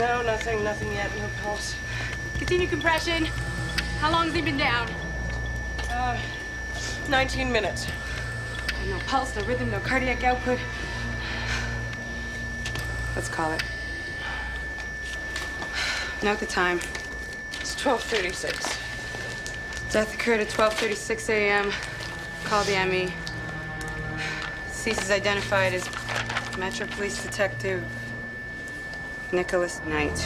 No, nothing, nothing yet. No pulse. Continue compression. How long has he been down? Uh, 19 minutes. No pulse, no rhythm, no cardiac output. Let's call it. Note the time. It's 12:36. Death occurred at 12:36 a.m. Call the ME. Deceased is identified as Metro Police Detective Nicholas Knight.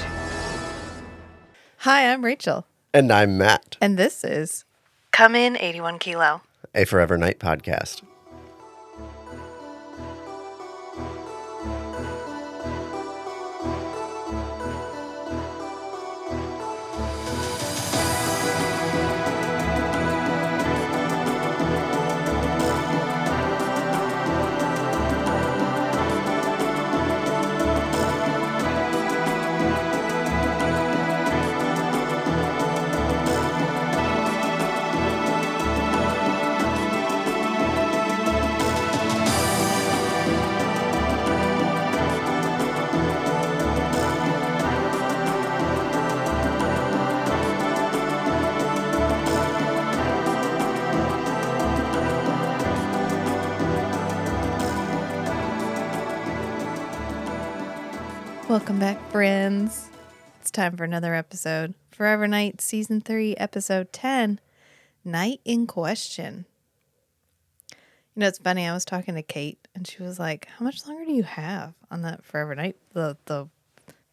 Hi, I'm Rachel, And I'm Matt, and this is Come In 81 Kilo. a Forever Knight podcast. Welcome back, friends. It's time for another episode. Forever Knight, Season 3, Episode 10 Night in Question. You know, it's funny. I was talking to Kate, and she was like, How much longer do you have on that Forever Knight, the, the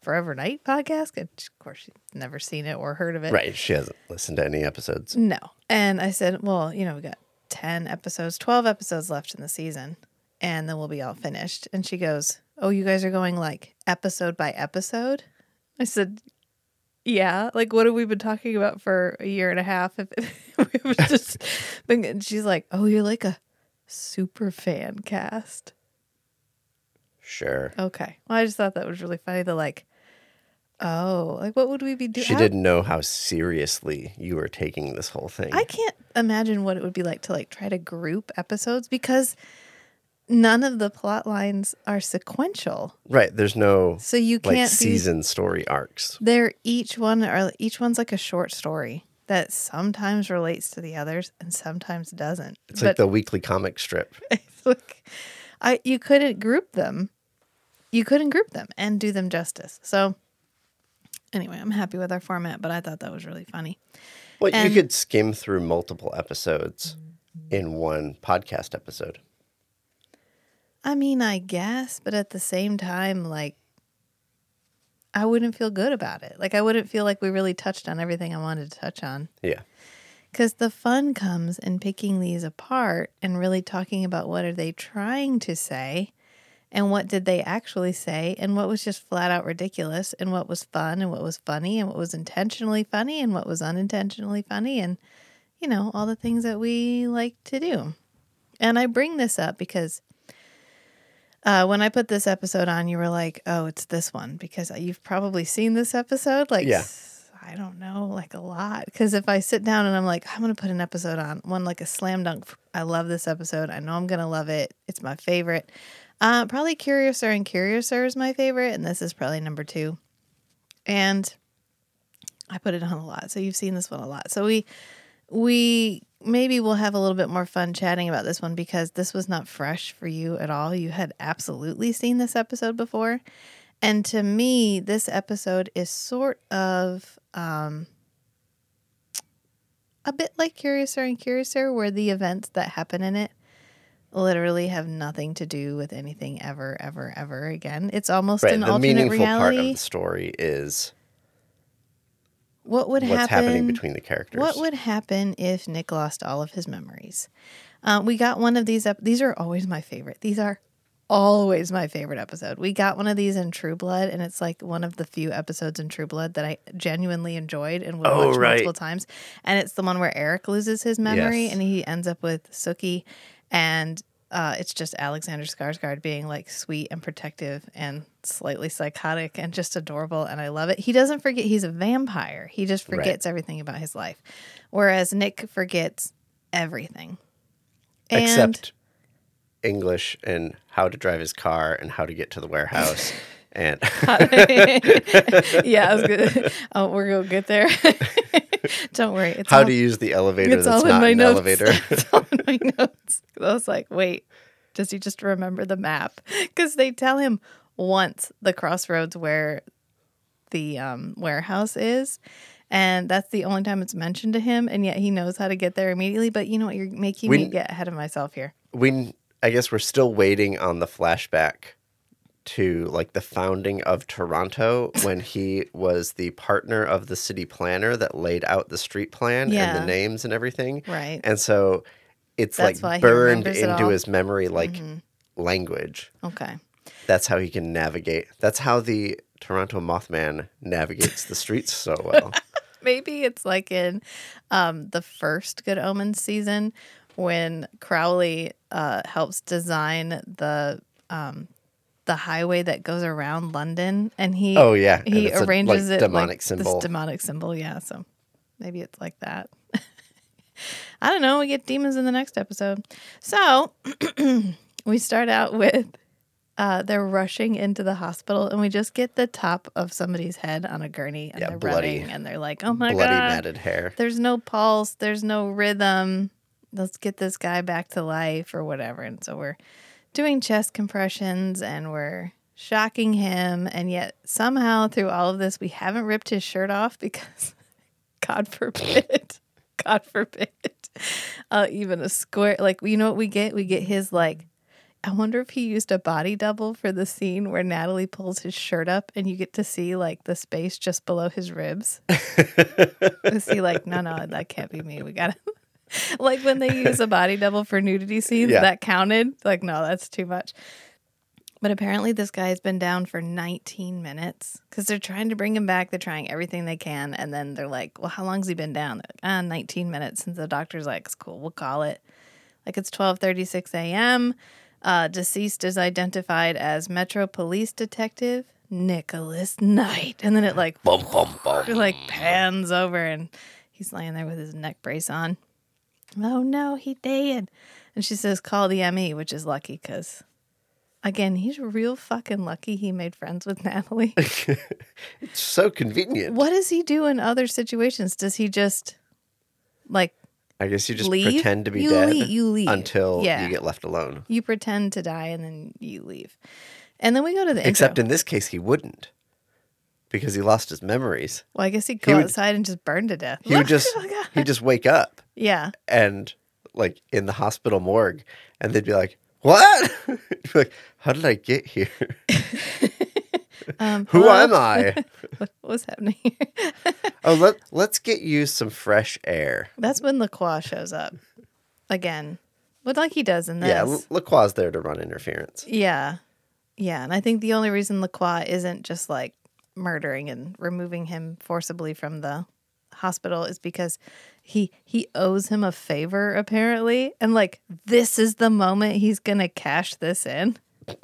Forever Knight podcast? And of course, she's never seen it or heard of it. Right. She hasn't listened to any episodes. No. And I said, well, you know, we got 10 episodes, 12 episodes left in the season, and then we'll be all finished. And she goes, Oh, you guys are going like episode by episode? I said, Yeah. Like, what have we been talking about for a year and a half? If was just been, and she's like, Oh, you're like a super fan cast. Sure. Okay. Well, I just thought that was really funny. The like, oh, like what would we be doing? She didn't know how seriously you were taking this whole thing. I can't imagine what it would be like to like try to group episodes because none of the plot lines are sequential. right. There's no So you can't do season story arcs. they're each one are each one's like a short story that sometimes relates to the others and sometimes doesn't. It's like the weekly comic strip. like I you couldn't group them. You couldn't group them and do them justice. So anyway, I'm happy with our format, but I thought that was really funny. Well, And- you could skim through multiple episodes in one podcast episode. I mean, I guess, but at the same time, like, I wouldn't feel good about it. Like, I wouldn't feel like we really touched on everything I wanted to touch on. Yeah. Because the fun comes in picking these apart and really talking about what are they trying to say and what did they actually say and what was just flat out ridiculous and what was fun and what was funny and what was intentionally funny and what was unintentionally funny and, you know, all the things that we like to do. And I bring this up because uh, when I put this episode on, you were like, "Oh, it's this one," because you've probably seen this episode. Like, Yeah. I don't know, like a lot. Because if I sit down and I'm like, I'm gonna put an episode on one, like a slam dunk. I love this episode. I know I'm gonna love it. It's my favorite. Uh, probably Curiouser and Curiouser is my favorite, and this is probably number two. And I put it on a lot, so you've seen this one a lot. So we we maybe we'll have a little bit more fun chatting about this one because this was not fresh for you at all. You had absolutely seen this episode before. And to me, this episode is sort of um, a bit like Curiouser and Curiouser, where the events that happen in it literally have nothing to do with anything ever, ever, ever again. It's almost Right. an The alternate meaningful part reality. of the story is what would what's happen happening between the characters. What would happen if Nick lost all of his memories? Uh, we got one of these. up. these are always my favorite. These are always my favorite episode. We got one of these in True Blood, and it's like one of the few episodes in True Blood that I genuinely enjoyed and would Oh, watch right. multiple times. And it's the one where Eric loses his memory Yes. and he ends up with Sookie, and uh, it's just Alexander Skarsgård being like sweet and protective and slightly psychotic and just adorable, and I love it. He doesn't forget he's a vampire. He just Right. forgets everything about his life, whereas Nick forgets everything. And Except English and how to drive his car and how to get to the warehouse And yeah, I was good. Oh, we're gonna get there. Don't worry. It's how all, to use the elevator it's that's all in not my an notes. elevator. it's all in my notes. I was like, wait, does he just remember the map? Because they tell him once the crossroads where the um, warehouse is. And that's the only time it's mentioned to him, and yet he knows how to get there immediately. But you know what? You're making me get ahead of myself here. we I guess we're still waiting on the flashback to like the founding of Toronto when he was the partner of the city planner that laid out the street plan and the names and everything. Right. And so it's That's like burned into his memory like language. Okay. That's how he can navigate. That's how the Toronto Mothman navigates the streets so well. Maybe it's like in um, the first Good Omens season when Crowley uh, helps design the um, the highway that goes around London, and he Oh, yeah, he it's a, arranges like, it demonic like symbol. This demonic symbol, yeah. So maybe it's like that. I don't know. We get demons in the next episode. So we start out with uh, they're rushing into the hospital, and we just get the top of somebody's head on a gurney, and Yeah, they're bloody- running, and they're like, "Oh my Bloody god, matted hair. there's no pulse, there's no rhythm. Let's get this guy back to life or whatever." And so we're doing chest compressions, and we're shocking him, and yet somehow through all of this, we haven't ripped his shirt off because, God forbid, God forbid, uh, even a square. Like you know what we get? We get his like. I wonder if he used a body double for the scene where Natalie pulls his shirt up and you get to see like the space just below his ribs. Is he like, no, no, that can't be me. We gotta like when they use a body double for nudity scenes, Yeah. that counted. Like, no, that's too much. But apparently, this guy has been down for 19 minutes because they're trying to bring him back. They're trying everything they can, and then they're like, "Well, how long's he been down?" Like, ah, 19 minutes. And the doctor's like, "It's cool. We'll call it." Like it's 12:36 a.m. Uh, deceased is identified as Metro Police Detective Nicholas Knight, and then it like Bum bum bum. it like pans over and he's laying there with his neck brace on. Oh no, he did. And she says, call the ME, which is lucky because, again, he's real fucking lucky he made friends with Natalie. It's so convenient. what does he do in other situations? Does he just like I guess you just Leave? pretend to be You dead leave- you leave. until Yeah. you get left alone. you pretend to die and then you leave? And then we go to the Except intro. in this case, he wouldn't because he lost his memories. well, I guess he'd go would- outside and just burn to death. He would just Oh, he'd just wake up yeah. and like in the hospital morgue, and they'd be like, "What? Like, how did I get here? Um, Who am I? What, what's happening here? oh, let let's get you some fresh air. That's when Lacroix shows up again, but like he does in this. Yeah, Lacroix's there to run interference. yeah, yeah. And I think the only reason Lacroix isn't just like murdering and removing him forcibly from the hospital is because he he owes him a favor apparently, and like this is the moment he's gonna cash this in.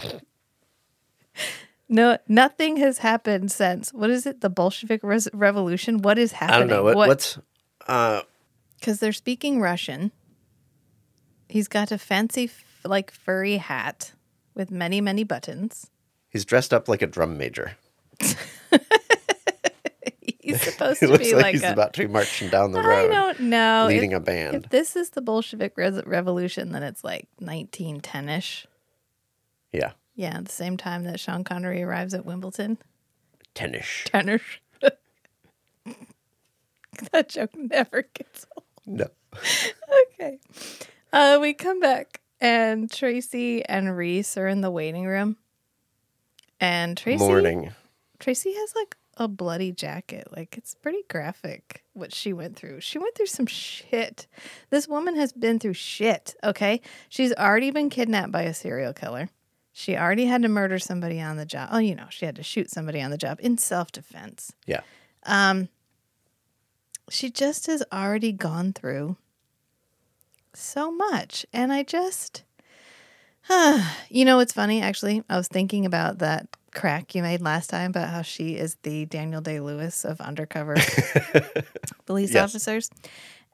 No, nothing has happened since. What is it? The Bolshevik res- Revolution. What is happening? I don't know what, what's. Uh, because they're speaking Russian. He's got a fancy, f- like furry hat with many, many buttons. he's dressed up like a drum major. He's supposed to be like, like, he's a. about to be marching down the road. I don't know. leading if, a band. if this is the Bolshevik Revolution, then it's like 1910 ish. yeah, Yeah, at the same time that Sean Connery arrives at Wimbledon. tennis. Tennis. that joke never gets old. No, okay. Uh, we come back and Tracy and Reese are in the waiting room. And Tracy morning. Tracy has like a bloody jacket. Like it's pretty graphic what she went through. She went through some shit. This woman has been through shit, okay? She's already been kidnapped by a serial killer. She already had to murder somebody on the job. Oh, you know, she had to shoot somebody on the job in self-defense. Yeah, Um, She just has already gone through so much. And I just you know what's funny actually? I was thinking about that crack you made last time about how she is the Daniel Day Lewis of undercover police Yes. officers.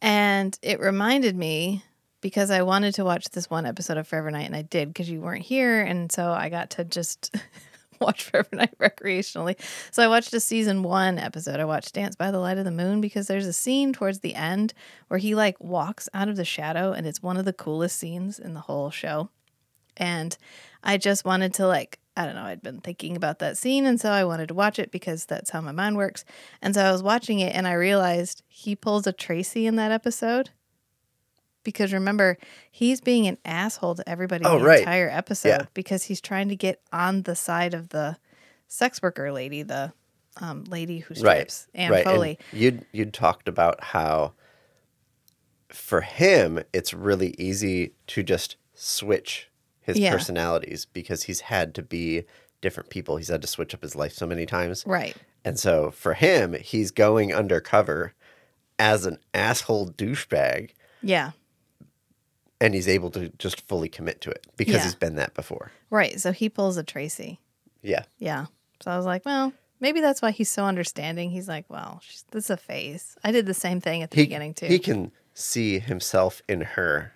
And it reminded me because I wanted to watch this one episode of Forever Knight and I did because you weren't here and so I got to just watch Forever Knight recreationally. So I watched a season one episode. I watched Dance by the Light of the Moon because there's a scene towards the end where he like walks out of the shadow and it's one of the coolest scenes in the whole show. And I just wanted to like I don't know, I'd been thinking about that scene and so I wanted to watch it because that's how my mind works. And so I was watching it and I realized he pulls a Tracy in that episode. Because remember, he's being an asshole to everybody Oh, the right. entire episode Yeah. because he's trying to get on the side of the sex worker lady, the um, lady who strips, Anne right. Foley. And you'd you'd talked about how for him it's really easy to just switch his Yeah. personalities because he's had to be different people. He's had to switch up his life so many times. Right. And so for him, he's going undercover as an asshole douchebag Yeah. And he's able to just fully commit to it because Yeah. he's been that before. Right. So he pulls a Tracy. Yeah. Yeah. So I was like, well, maybe that's why he's so understanding. He's like, well, she's, this is a phase. I did the same thing at the He, beginning too. he can see himself in her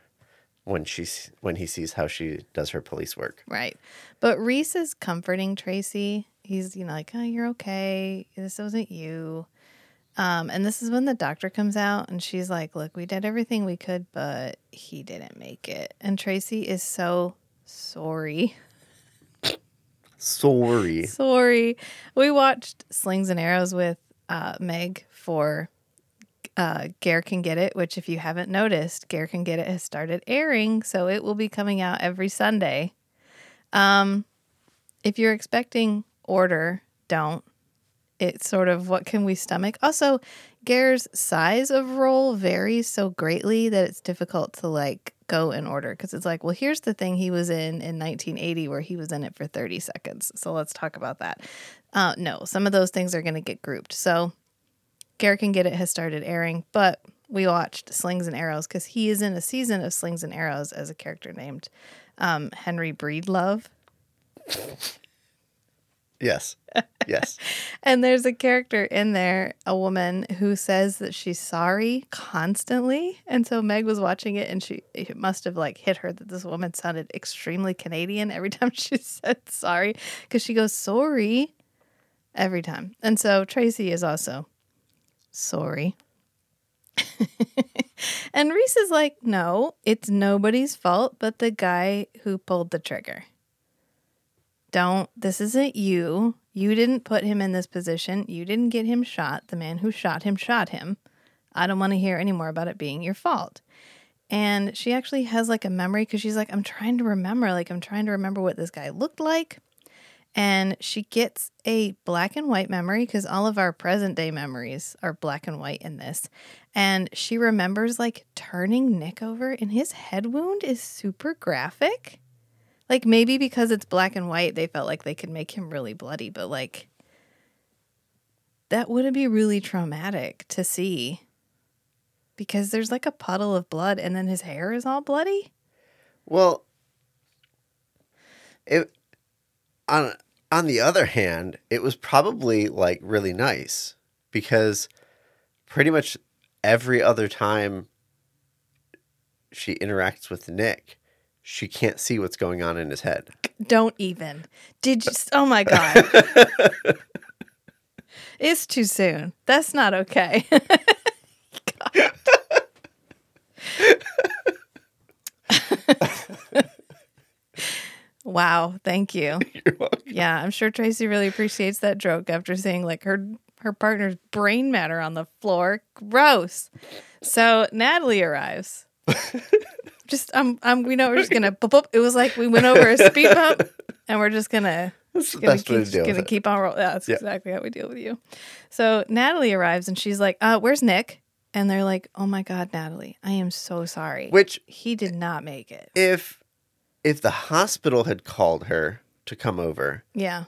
when she's when he sees how she does her police work. right. But Reese is comforting Tracy. He's, you know, like, oh, you're okay. This wasn't you. Um, and this is when the doctor comes out and she's like, look, we did everything we could, but he didn't make it. And Tracy is so sorry. Sorry. Sorry. We watched Slings and Arrows with uh, Meg for uh, Ger Can Get It, which, if you haven't noticed, Ger Can Get It has started airing. So it will be coming out every Sunday. Um, if you're expecting order, don't. It's sort of what can we stomach? Also, Ger's size of role varies so greatly that it's difficult to like go in order because it's like, well, here's the thing he was in in 1980 where he was in it for 30 seconds. So let's talk about that. Uh, no, some of those things are going to get grouped. So Ger Can Get It has started airing, but we watched Slings and Arrows because he is in a season of Slings and Arrows as a character named um, Henry Breedlove. Yes. Yes. And there's a character in there, a woman who says that she's sorry constantly. And so Meg was watching it and she it must have like hit her that this woman sounded extremely Canadian every time she said sorry because she goes sorry every time. And so Tracy is also sorry. and Reese is like, no, it's nobody's fault but the guy who pulled the trigger don't this isn't you. You didn't put him in this position. You didn't get him shot. The man who shot him shot him. I don't want to hear any more about it being your fault. And she actually has like a memory because she's like i'm trying to remember like i'm trying to remember what this guy looked like. And she gets a black and white memory because all of our present day memories are black and white in this. And she remembers like turning nick over and his head wound is super graphic like maybe because it's black and white, they felt like they could make him really bloody, but like that wouldn't be really traumatic to see. Because there's like a puddle of blood and then his hair is all bloody. Well, it on on the other hand, it was probably like really nice because pretty much every other time she interacts with Nick, she can't see what's going on in his head. Don't even. Did you? Oh my God. it's too soon. That's not okay. wow. Thank you. Yeah, I'm sure Tracy really appreciates that joke after seeing like her her partner's brain matter on the floor. Gross. So Natalie arrives. Just um um we know we're just gonna boop, boop. It was like we went over a speed bump and we're just gonna That's the gonna best way keep, to deal gonna with it. keep on rolling. Yeah, that's Yeah. exactly how we deal with you. So Natalie arrives and she's like, uh, where's Nick? And they're like, Oh my god, Natalie, I am so sorry. Which he did not make it. if if the hospital had called her to come over, Yeah.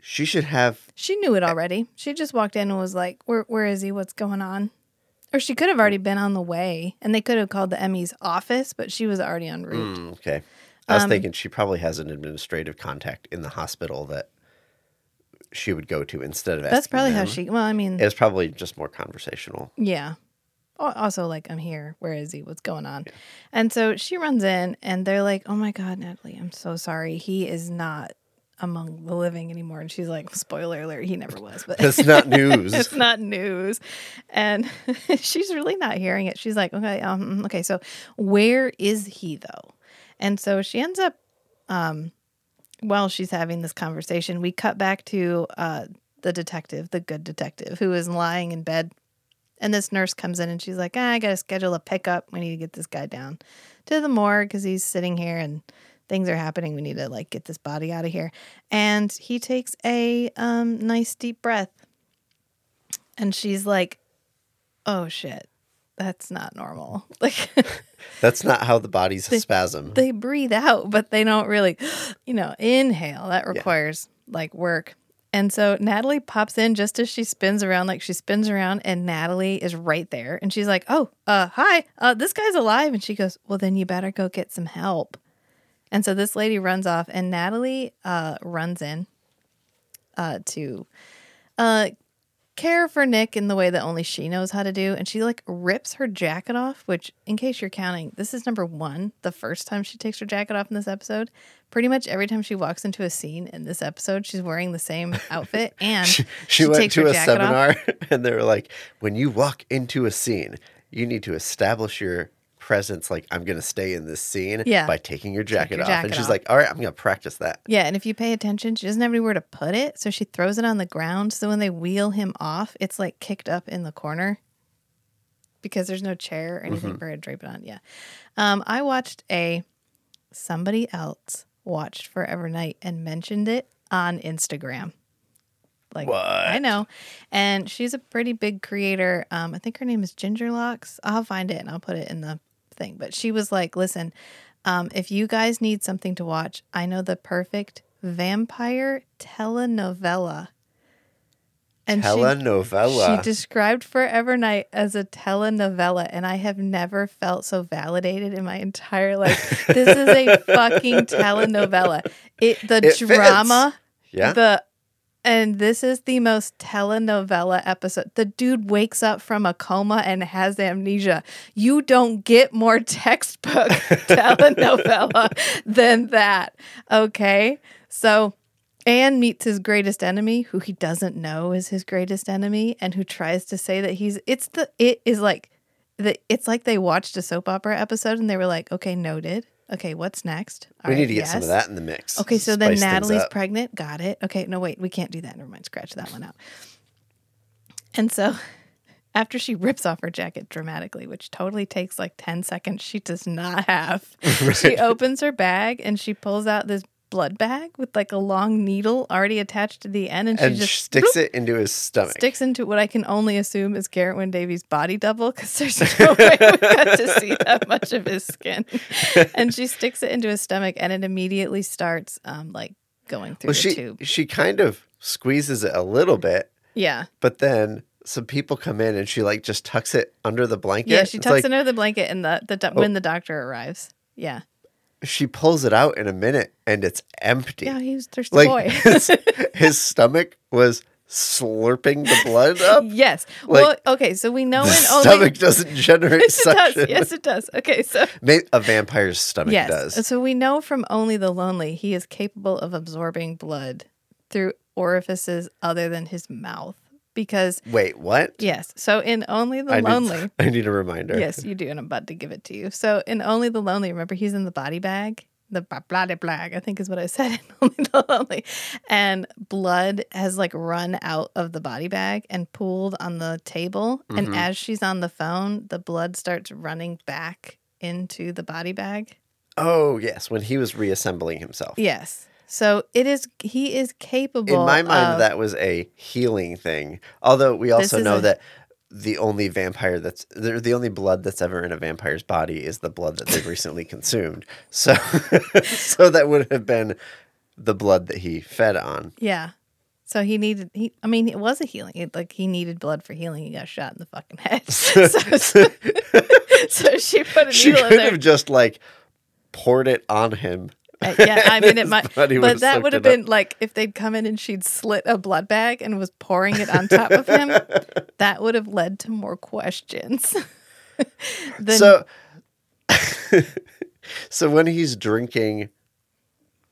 she should have She knew it already. She just walked in and was like, "Where where is he? What's going on?" Or she could have already been on the way, and they could have called the ME's office, but she was already en route. Mm, okay. I was Um, thinking she probably has an administrative contact in the hospital that she would go to instead of That's probably how she. Well, I mean, It was probably just more conversational. yeah. Also, like, I'm here. Where is he? What's going on? And so she runs in, and they're like, "Oh my God, Natalie, I'm so sorry. He is not among the living anymore. And she's like, spoiler alert, he never was. But That's not news. it's not news. And she's really not hearing it. She's like, okay, um, okay, so where is he though? And so she ends up um while she's having this conversation, we cut back to uh the detective, the good detective, who is lying in bed. And this nurse comes in and she's like, ah, I gotta schedule a pickup. We need to get this guy down to the morgue because he's sitting here and things are happening. We need to like get this body out of here. And he takes a um, nice deep breath. And she's like, oh shit, that's not normal. Like That's not how the body's spasm. they breathe out, but they don't really, you know, inhale. That requires like work. And so Natalie pops in just as she spins around, like she spins around, and Natalie is right there. And she's like, Oh, uh, hi, uh, this guy's alive. And she goes, Well, then you better go get some help. And so this lady runs off, and Natalie uh, runs in uh, to uh, care for Nick in the way that only she knows how to do. And she like rips her jacket off, which, in case you're counting, this is number one, the first time she takes her jacket off in this episode. Pretty much every time she walks into a scene in this episode, she's wearing the same outfit and she, she went takes to a jacket off. seminar and they were like, when you walk into a scene, you need to establish your presence like I'm going to stay in this scene Yeah. by taking your jacket your off. jacket and she's off. like, all right, I'm going to practice that. Yeah, and if you pay attention, she doesn't have anywhere to put it, so she throws it on the ground. So when they wheel him off, it's like kicked up in the corner because there's no chair or anything for her to drape it on. Yeah, um, I watched a somebody else watched Forever Knight and mentioned it on Instagram. Like I know, and she's a pretty big creator. Um, I think her name is Ginger Locks. I'll find it and I'll put it in the thing. But she was like, "Listen, um, if you guys need something to watch, I know the perfect vampire telenovela." And she- Telenovela. she described Forever Knight as a telenovela, and I have never felt so validated in my entire life. this is a fucking telenovela. It the It fits. drama, yeah. the and this is the most telenovela episode. The dude wakes up from a coma and has amnesia. You don't get more textbook telenovela than that. Okay. So Anne meets his greatest enemy, who he doesn't know is his greatest enemy, and who tries to say that he's it's the it is like the it's like they watched a soap opera episode and they were like, okay, noted. Okay, what's next? All we right, need to get some of that in the mix. Okay, so then Natalie's pregnant. Got it. Okay, no, wait, we can't do that. Never mind. Scratch that one out. And so after she rips off her jacket dramatically, which totally takes like 10 seconds, she does not have. She opens her bag and she pulls out this blood bag with like a long needle already attached to the end and she just sticks bloop, it into his stomach. sticks into what I can only assume is Geraint Wyn Davies' body double because there's no way we got to see that much of his skin. And she sticks it into his stomach and it immediately starts um like going through well, the she tube. she kind of squeezes it a little bit, Yeah. but then some people come in and she like just tucks it under the blanket. Yeah, she tucks like, it under the blanket and the, the do- Oh. when the doctor arrives. Yeah. She pulls it out in a minute and it's empty. Yeah, he was thirsty like boy. his, his stomach was slurping the blood up. yes. Like, well, okay, so we know the in only oh, stomach doesn't generate Yes, it suction. does. Yes, it does. Okay, so May- a vampire's stomach does. yes, does. so we know from Only the Lonely he is capable of absorbing blood through orifices other than his mouth because Wait, what? yes. So in Only the I Lonely, need, I need a reminder. yes, you do, and I'm about to give it to you. So in Only the Lonely, remember he's in the body bag. The blah blah blag, I think is what I said in Only the Lonely, and blood has like run out of the body bag and pooled on the table. And Mhm. as she's on the phone, the blood starts running back into the body bag. Oh, yes, when he was reassembling himself. Yes, so it is. He is capable. In my mind, of- that was a healing thing. Although we also know a- that the only vampire that's the, only blood that's ever in a vampire's body is the blood that they've recently consumed. So, so that would have been the blood that he fed on. Yeah. So he needed he I mean it was a healing. It, like he needed blood for healing. He got shot in the fucking head. so, so, so she put a She needle in could have just like poured it on him. Uh, yeah, I mean it might but that would have it up. been like if they'd come in and she'd slit a blood bag and was pouring it on top of him, that would have led to more questions. then, so, so when he's drinking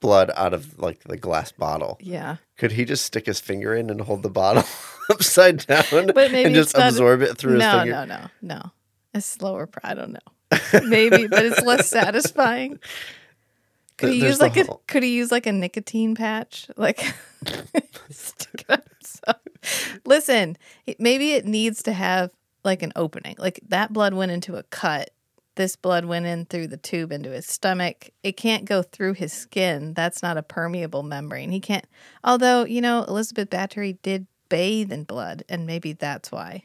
blood out of like the glass bottle. Yeah. Could he just stick his finger in and hold the bottle upside down But maybe and just not- absorb it through no, his finger? no, no, no. no. A slower. I don't know. Maybe, but it's less satisfying. Could he use like a could he use like a nicotine patch? Like stick it up. Listen, maybe it needs to have like an opening. Like that blood went into a cut. This blood went in through the tube into his stomach. It can't go through his skin. That's not a permeable membrane. He can't. Although you know Elizabeth Báthory did bathe in blood, and maybe that's why.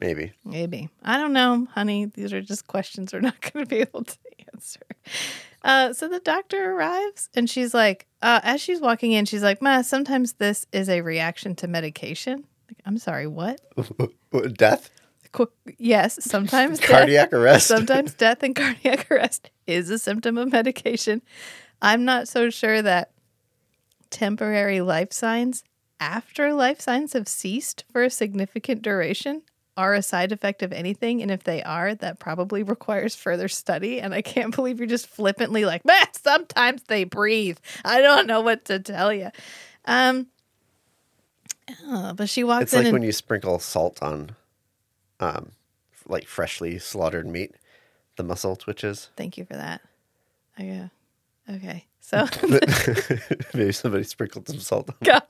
Maybe. Maybe. I don't know, honey. These are just questions we're not going to be able to answer. Uh, so the doctor arrives and she's like, uh, as she's walking in, she's like, Ma, sometimes this is a reaction to medication. Like, I'm sorry, what? Death? Qu- yes, sometimes death- Cardiac arrest? sometimes death and cardiac arrest is a symptom of medication. I'm not so sure that temporary life signs after life signs have ceased for a significant duration are a side effect of anything. And if they are, that probably requires further study. And I can't believe you're just flippantly like, "Meh, sometimes they breathe. I don't know what to tell you. Um, uh, but she walks It's in like and when you sprinkle salt on um like freshly slaughtered meat. The muscle twitches. thank you for that. I, uh, okay. So Maybe somebody sprinkled some salt on God.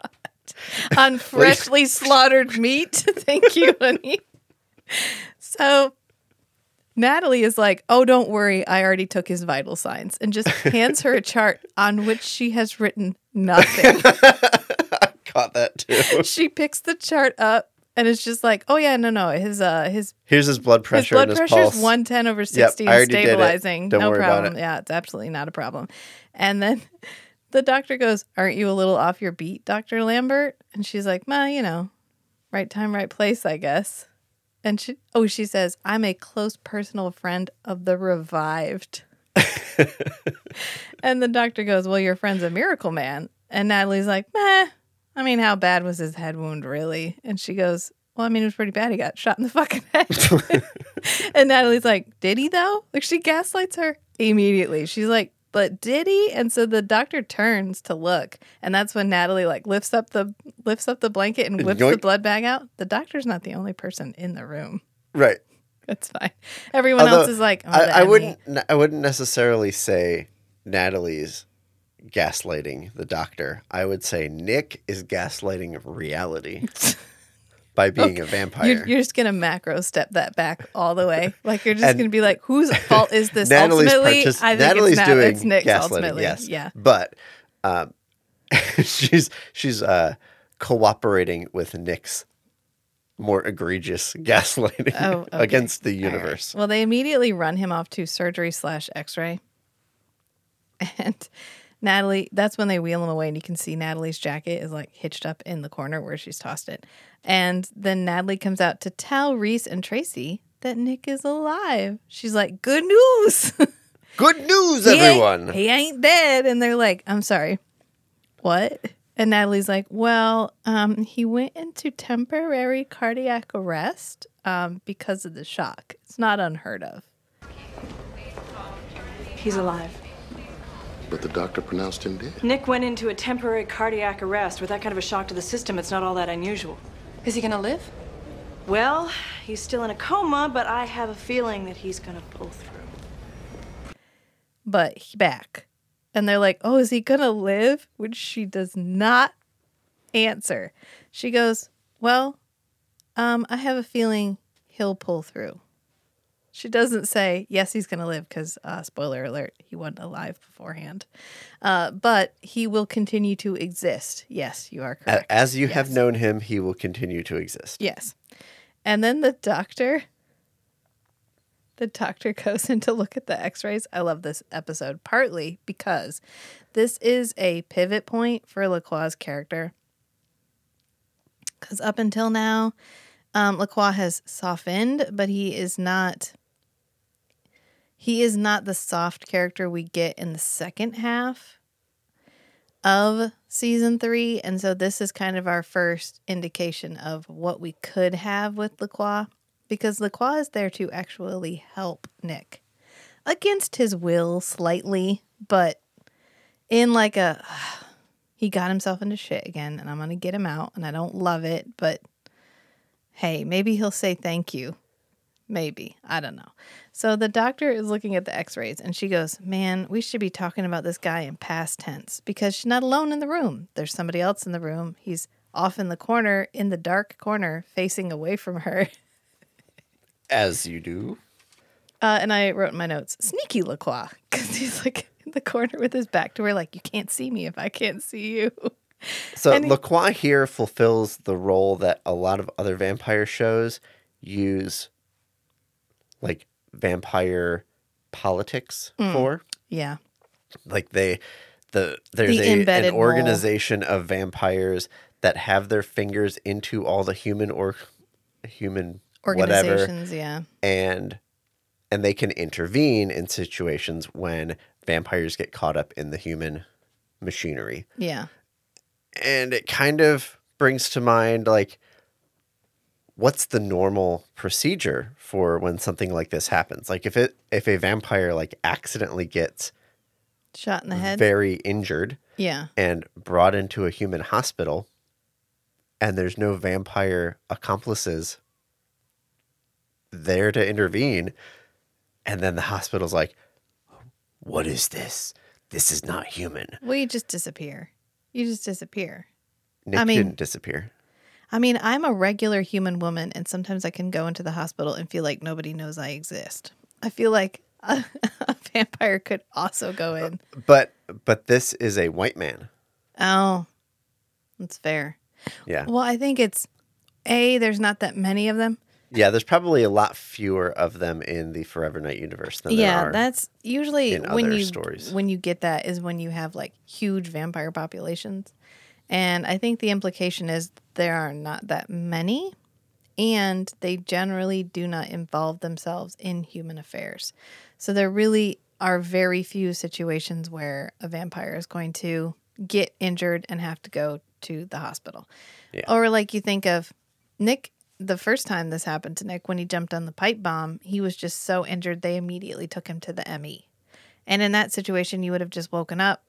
On freshly slaughtered meat. Thank you, honey. So Natalie is like, Oh, don't worry. I already took his vital signs and just hands her a chart on which she has written nothing. I Caught that too. she picks the chart up and it's just like, Oh, yeah, no, no. His, uh, his, Here's his blood his pressure blood and his pressure is 110 over 60 I and already did it. stabilizing. Don't no worry about problem. it. Yeah, it's absolutely not a problem. And then the doctor goes, Aren't you a little off your beat, Dr. Lambert? And she's like, Ma, you know, right time, right place, I guess. And she, oh, she says, I'm a close personal friend of the revived. and the doctor goes, Well, your friend's a miracle man. And Natalie's like, Meh, I mean, how bad was his head wound, really? And she goes, Well, I mean, it was pretty bad. He got shot in the fucking head. and Natalie's like, Did he though? Like, she gaslights her immediately. She's like, But did he? And so the doctor turns to look. And that's when Natalie like lifts up the lifts up the blanket and whips the blood bag out. The doctor's not the only person in the room. Right. That's fine. Everyone else is like, oh, I, I wouldn't. I wouldn't necessarily say Natalie's gaslighting the doctor. I would say Nick is gaslighting reality by being a vampire. You're, you're just gonna macro step that back all the way. Like you're just And- gonna be like, whose fault is this? Natalie's ultimately, partic- I think Natalie's it's, Nat- doing it's Nick's ultimately. Yes, Yeah. but um, she's she's uh, cooperating with Nick's more egregious gaslighting Oh, okay. against the All right. universe. Well, they immediately run him off to surgery slash X-ray, and Natalie. That's when they wheel him away, and you can see Natalie's jacket is like hitched up in the corner where she's tossed it. And then Natalie comes out to tell Reese and Tracy that Nick is alive. She's like, "Good news." Good news, He ain't- everyone! He ain't dead. And they're like, I'm sorry. What? And Natalie's like, well, um, he went into temporary cardiac arrest um, because of the shock. It's not unheard of. He's alive. But the doctor pronounced him dead. Nick went into a temporary cardiac arrest. With that kind of a shock to the system, it's not all that unusual. Is he gonna live? Well, he's still in a coma, but I have a feeling that he's gonna pull through. But he back. And they're like, oh, is he going to live? Which she does not answer. She goes, well, um, I have a feeling he'll pull through. She doesn't say, yes, he's going to live because, uh, spoiler alert, he wasn't alive beforehand. Uh, but he will continue to exist. Yes, you are A- correct. As you have known him, he will continue to exist. Yes. And then the doctor the doctor goes in to look at the x-rays. I love this episode partly because this is a pivot point for Lacroix's character. Cuz up until now, um Lacroix has softened, but he is not he is not the soft character we get in the second half of season three. And so this is kind of our first indication of what we could have with Lacroix because Lacroix is there to actually help Nick against his will slightly, but in like a he got himself into shit again and I'm going to get him out and I don't love it, but hey, maybe he'll say thank you. Maybe. I don't know. So the doctor is looking at the x-rays and she goes, "Man, we should be talking about this guy in past tense because she's not alone in the room. There's somebody else in the room. He's off in the corner, in the dark corner, facing away from her." As you do. Uh, and I wrote in my notes, sneaky LaCroix, because he's like in the corner with his back to her, like, you can't see me if I can't see you. So And he- Lacroix here fulfills the role that a lot of other vampire shows use like vampire politics Mm. for. Yeah. Like they the there's The a, an organization of vampires that have their fingers into all the human or human whatever Organizations, yeah. and and they can intervene in situations when vampires get caught up in the human machinery Yeah. and it kind of brings to mind like what's the normal procedure for when something like this happens like if it if a vampire like accidentally gets Shot in the head. very injured yeah. and brought into a human hospital and there's no vampire accomplices there to intervene and then the hospital's like what is this this is not human Well, you just disappear. You just disappear. nick I mean- didn't disappear I mean, I'm a regular human woman, and sometimes I can go into the hospital and feel like nobody knows I exist. I feel like a, a vampire could also go uh, in. But but this is a white man. Oh, that's fair. Yeah. Well, I think it's A, there's not that many of them. Yeah, there's probably a lot fewer of them in the Forever Knight universe than yeah, there are. Yeah, that's usually when you stories. when you get that is when you have like huge vampire populations. And I think the implication is there are not that many and they generally do not involve themselves in human affairs. So there really are very few situations where a vampire is going to get injured and have to go to the hospital. Yeah. Or like you think of Nick the first time this happened to Nick when he jumped on the pipe bomb, he was just so injured they immediately took him to the ME. And in that situation you would have just woken up,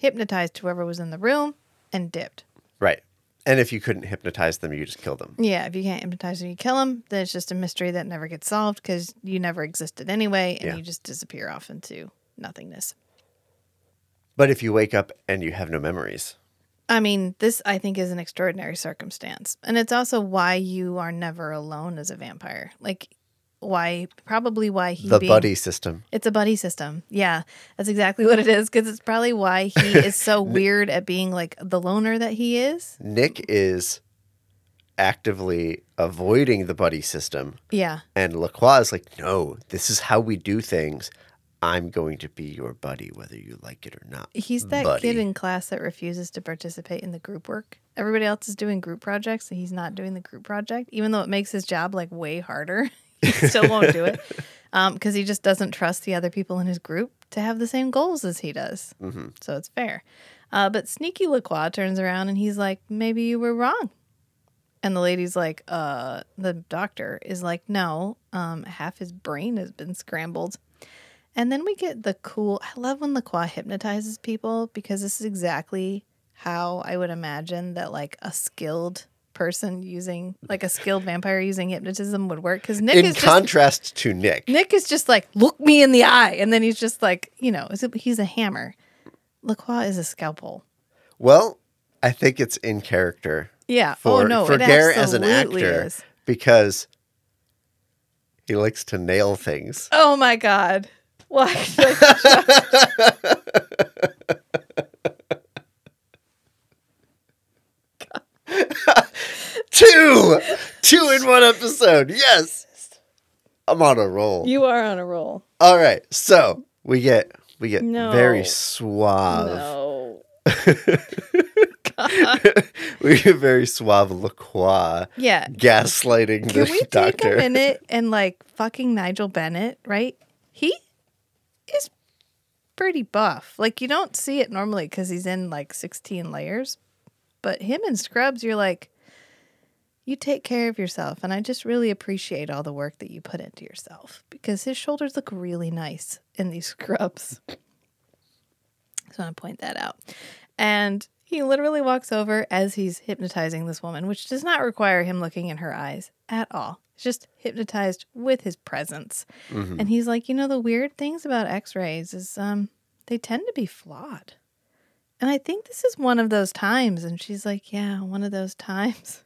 hypnotized whoever was in the room and dipped. right. And if you couldn't hypnotize them, you just kill them. Yeah, if you can't hypnotize them, you kill them. Then it's just a mystery that never gets solved because you never existed anyway, and Yeah. you just disappear off into nothingness. But if you wake up and you have no memories, I mean, this I think is an extraordinary circumstance, and it's also why you are never alone as a vampire. Like, why? Probably why he the being- buddy system. It's a buddy system. Yeah, that's exactly what it is. Because it's probably why he is so weird at being like the loner that he is. Nick is actively avoiding the buddy system, Yeah, and Lacroix is like, "No, this is how we do things. I'm going to be your buddy, whether you like it or not." He's that buddy. kid in class that refuses to participate in the group work. Everybody else is doing group projects and he's not doing the group project, even though it makes his job like way harder. still won't do it because he just doesn't trust the other people in his group to have the same goals as he does. Mm-hmm. So it's fair. Uh, but Sneaky Lacroix turns around and he's like, maybe you were wrong. And the lady's like, uh, the doctor is like, no, um, half his brain has been scrambled. And then we get the cool. I love when Lacroix hypnotizes people because this is exactly how I would imagine that like a skilled person using like a skilled vampire using hypnotism would work. Because Nick In is just contrast to Nick, Nick is just like look me in the eye, and then he's just like you know is it- he's a hammer. Lacroix is a scalpel. well, I think it's in character Yeah. Oh, for oh no, for Geraint as an actor is. because he likes to nail things. Oh my god. Why? Two, two in one episode. Yes, I'm on a roll. you are on a roll. All right, so we get we get No. very suave. No. we get very suave Lacroix Yeah. gaslighting Can the we doctor. take a minute and like fucking Nigel Bennett, right? He is pretty buff. Like you don't see it normally because he's in like 16 layers. But him in scrubs, you're like, you take care of yourself. And I just really appreciate all the work that you put into yourself because his shoulders look really nice in these scrubs. Just want to point that out. And he literally walks over as he's hypnotizing this woman, which does not require him looking in her eyes at all. He's just hypnotized with his presence. And he's like, you know, the weird things about x-rays is um they tend to be flawed. And I think this is one of those times. And she's like, Yeah, one of those times.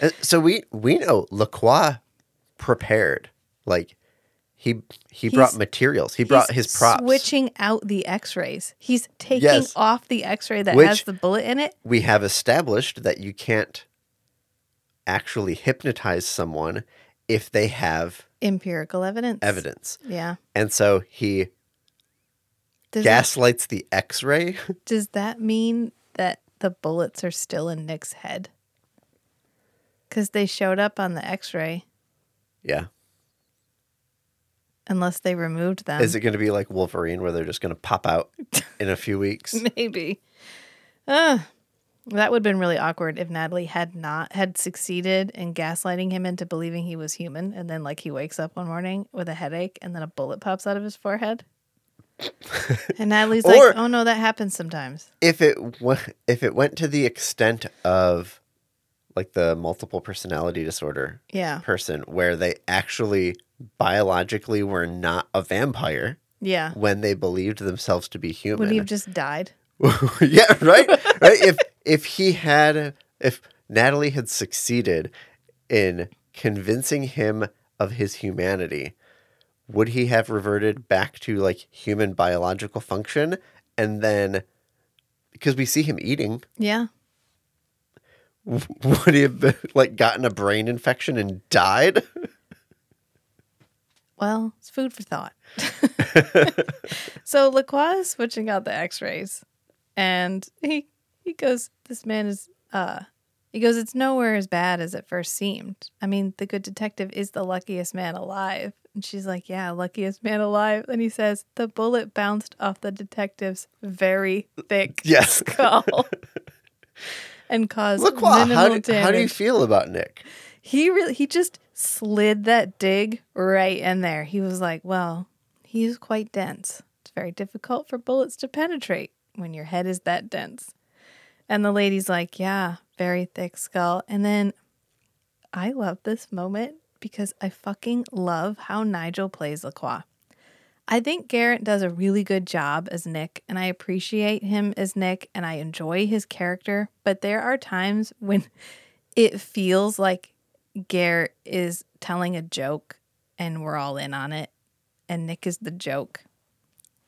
Uh, So we we know Lacroix prepared. Like he he brought materials. He brought his props. Switching out the x-rays. He's taking Yes. off the x-ray that Which- has the bullet in it. we have established that you can't actually hypnotize someone if they have Empirical evidence. evidence. Yeah. And so he Does that- gaslights the X-ray. Does that mean that the bullets are still in Nick's head? Because they showed up on the x ray, yeah. unless they removed them. Is it going to be like Wolverine, where they're just going to pop out in a few weeks? Maybe. Uh, that would have been really awkward if Natalie had not had succeeded in gaslighting him into believing he was human, and then like he wakes up one morning with a headache, and then a bullet pops out of his forehead. and Natalie's Or- like, "Oh no, that happens sometimes." if it wa- if it went to the extent of like the multiple personality disorder Yeah, person, where they actually biologically were not a vampire yeah. when they believed themselves to be human. Would he have just died? yeah, right, right. If if he had, if Natalie had succeeded in convincing him of his humanity, would he have reverted back to like human biological function? And then, because we see him eating, Yeah. would he have been, like gotten a brain infection and died? Well, it's food for thought. so Lacroix is switching out the X-rays, and he he goes, "This man is uh." He goes, "It's nowhere as bad as it first seemed. I mean, the good detective is the luckiest man alive." And she's like, "Yeah, luckiest man alive." And he says, "The bullet bounced off the detective's very thick Yes. skull." And cause Look, minimal how, do, damage. how do you feel about Nick? He really he just slid that dig right in there. He was like, "Well, he is quite dense. It's very difficult for bullets to penetrate when your head is that dense." And the lady's like, "Yeah, very thick skull." And then I love this moment because I fucking love how Nigel plays Lacroix. I think Geraint does a really good job as Nick, and I appreciate him as Nick, and I enjoy his character. But there are times when it feels like Geraint is telling a joke and we're all in on it, and Nick is the joke.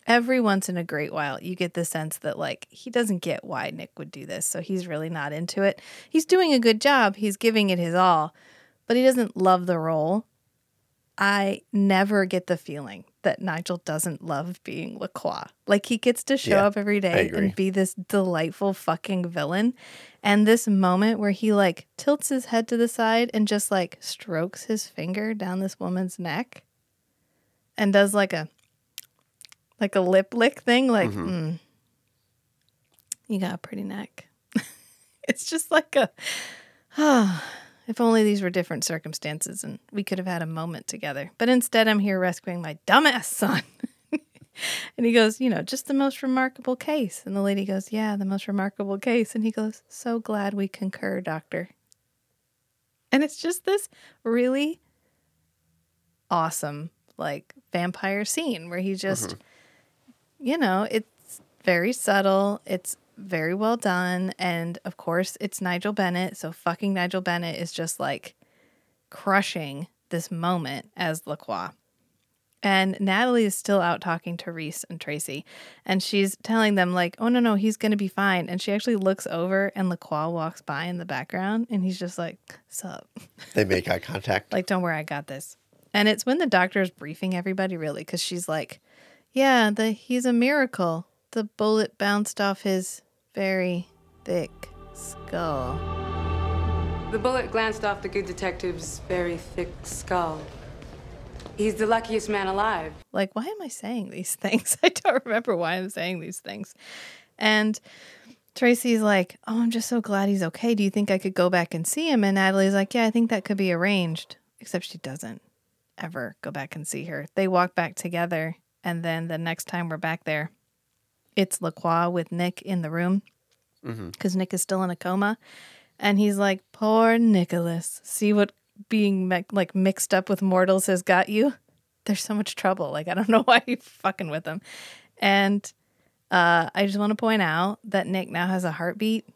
Every once in a great while, you get the sense that, like, he doesn't get why Nick would do this. So he's really not into it. He's doing a good job, he's giving it his all, but he doesn't love the role. I never get the feeling that Nigel doesn't love being Lacroix. Like he gets to show Yeah, up every day and be this delightful fucking villain. And this moment where he like tilts his head to the side and just like strokes his finger down this woman's neck and does like a like a lip lick thing like mm, you got a pretty neck. it's just like a if only these were different circumstances and we could have had a moment together. But instead, I'm here rescuing my dumbass son. and he goes, You know, just the most remarkable case. And the lady goes, Yeah, the most remarkable case. And he goes, So glad we concur, doctor. And it's just this really awesome, like, vampire scene where he just, mm-hmm. you know, it's very subtle. It's very well done. And of course, it's Nigel Bennett. So fucking Nigel Bennett is just like crushing this moment as Lacroix. And Natalie is still out talking to Reese and Tracy. And she's telling them, like, oh, no, no, he's going to be fine. And she actually looks over and Lacroix walks by in the background. And he's just like, sup? They make eye contact. Like, don't worry, I got this. And it's when the doctor is briefing everybody, really, because she's like, yeah, the he's a miracle. The bullet bounced off his very thick skull. The bullet glanced off the good detective's very thick skull. He's the luckiest man alive. Like, why am I saying these things? I don't remember why I'm saying these things. And Tracy's like, Oh, I'm just so glad he's okay. Do you think I could go back and see him? And Natalie's like, Yeah, I think that could be arranged. Except she doesn't ever go back and see her. They walk back together. And then the next time we're back there, it's Lacroix with Nick in the room because Nick is still in a coma, and he's like, "Poor Nicholas. See what being mi- like mixed up with mortals has got you. There's so much trouble. Like I don't know why you're fucking with him." And uh, I just want to point out that Nick now has a heartbeat.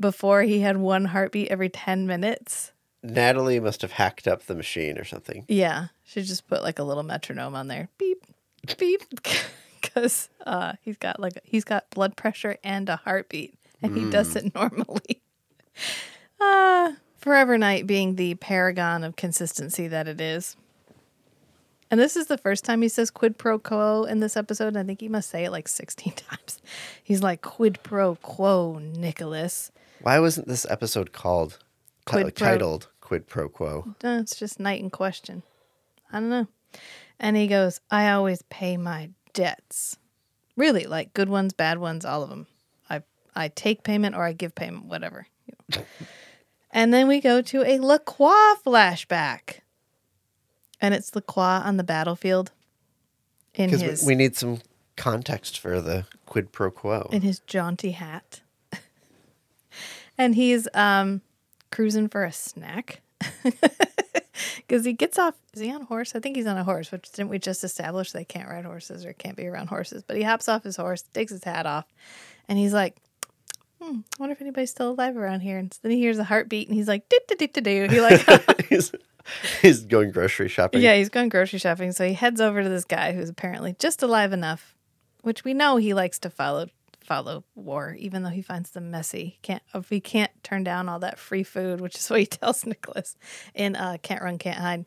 Before he had one heartbeat every ten minutes. Natalie must have hacked up the machine or something. Yeah, she just put like a little metronome on there. Beep, beep, because uh, he's got like he's got blood pressure and a heartbeat, and he does it normally. Uh, Forever Knight being the paragon of consistency that it is. And this is the first time he says quid pro quo in this episode. I think he must say it like 16 times. He's like, quid pro quo, Nicholas. Why wasn't this episode called Quid pro- titled Quid Pro Quo? No, it's just night in question. I don't know. And he goes, I always pay my debts. Really, like good ones, bad ones, all of them. I I take payment or I give payment, whatever. and then we go to a Lacroix flashback. And it's Lacroix on the battlefield in Because his we need some context for the quid pro quo. in his jaunty hat. and he's um cruising for a snack. Because he gets off. Is he on a horse? I think he's on a horse, which didn't we just establish they can't ride horses or can't be around horses? But he hops off his horse, takes his hat off, and he's like, hmm, I wonder if anybody's still alive around here. And then he hears a heartbeat and he's like, doo doo doo doo doo. He like, he's, he's going grocery shopping. yeah, he's going grocery shopping. So he heads over to this guy who's apparently just alive enough, which we know he likes to follow follow war, even though he finds them messy. Can't if he can't turn down all that free food, which is what he tells Nicholas in uh, Can't Run, Can't Hide.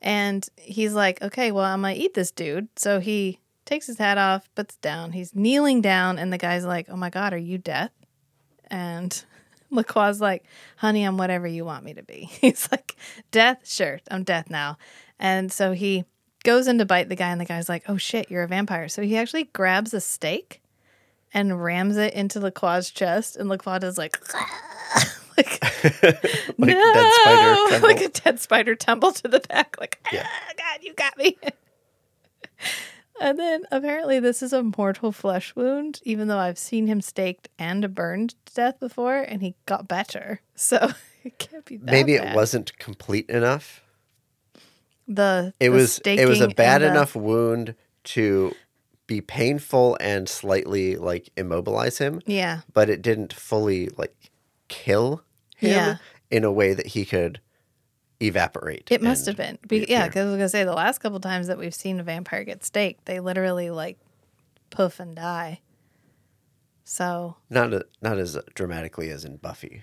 And he's like, okay, well, I'm gonna eat this dude. So he takes his hat off, puts down. He's kneeling down, and the guy's like, oh my god, are you death? And LaCroix's like, honey, I'm whatever you want me to be. He's like, death? Sure, I'm death now. And so he goes in to bite the guy, and the guy's like, oh shit, you're a vampire. So he actually grabs a stake and rams it into LaCroix's chest, and LaCroix does like, like, Like no! dead spider like a dead spider tumble to the back, like, ah, God, you got me. And then apparently this is a mortal flesh wound, even though I've seen him staked and burned to death before, and he got better. So it can't be that Maybe bad. it wasn't complete enough. the It the was it was a bad the- enough wound to be painful and slightly like immobilize him, Yeah, but it didn't fully like kill him Yeah. in a way that he could evaporate. it must have been. Be- yeah, because I was gonna say the last couple times that we've seen a vampire get staked, they literally like poof and die. So not a, not as dramatically as in Buffy.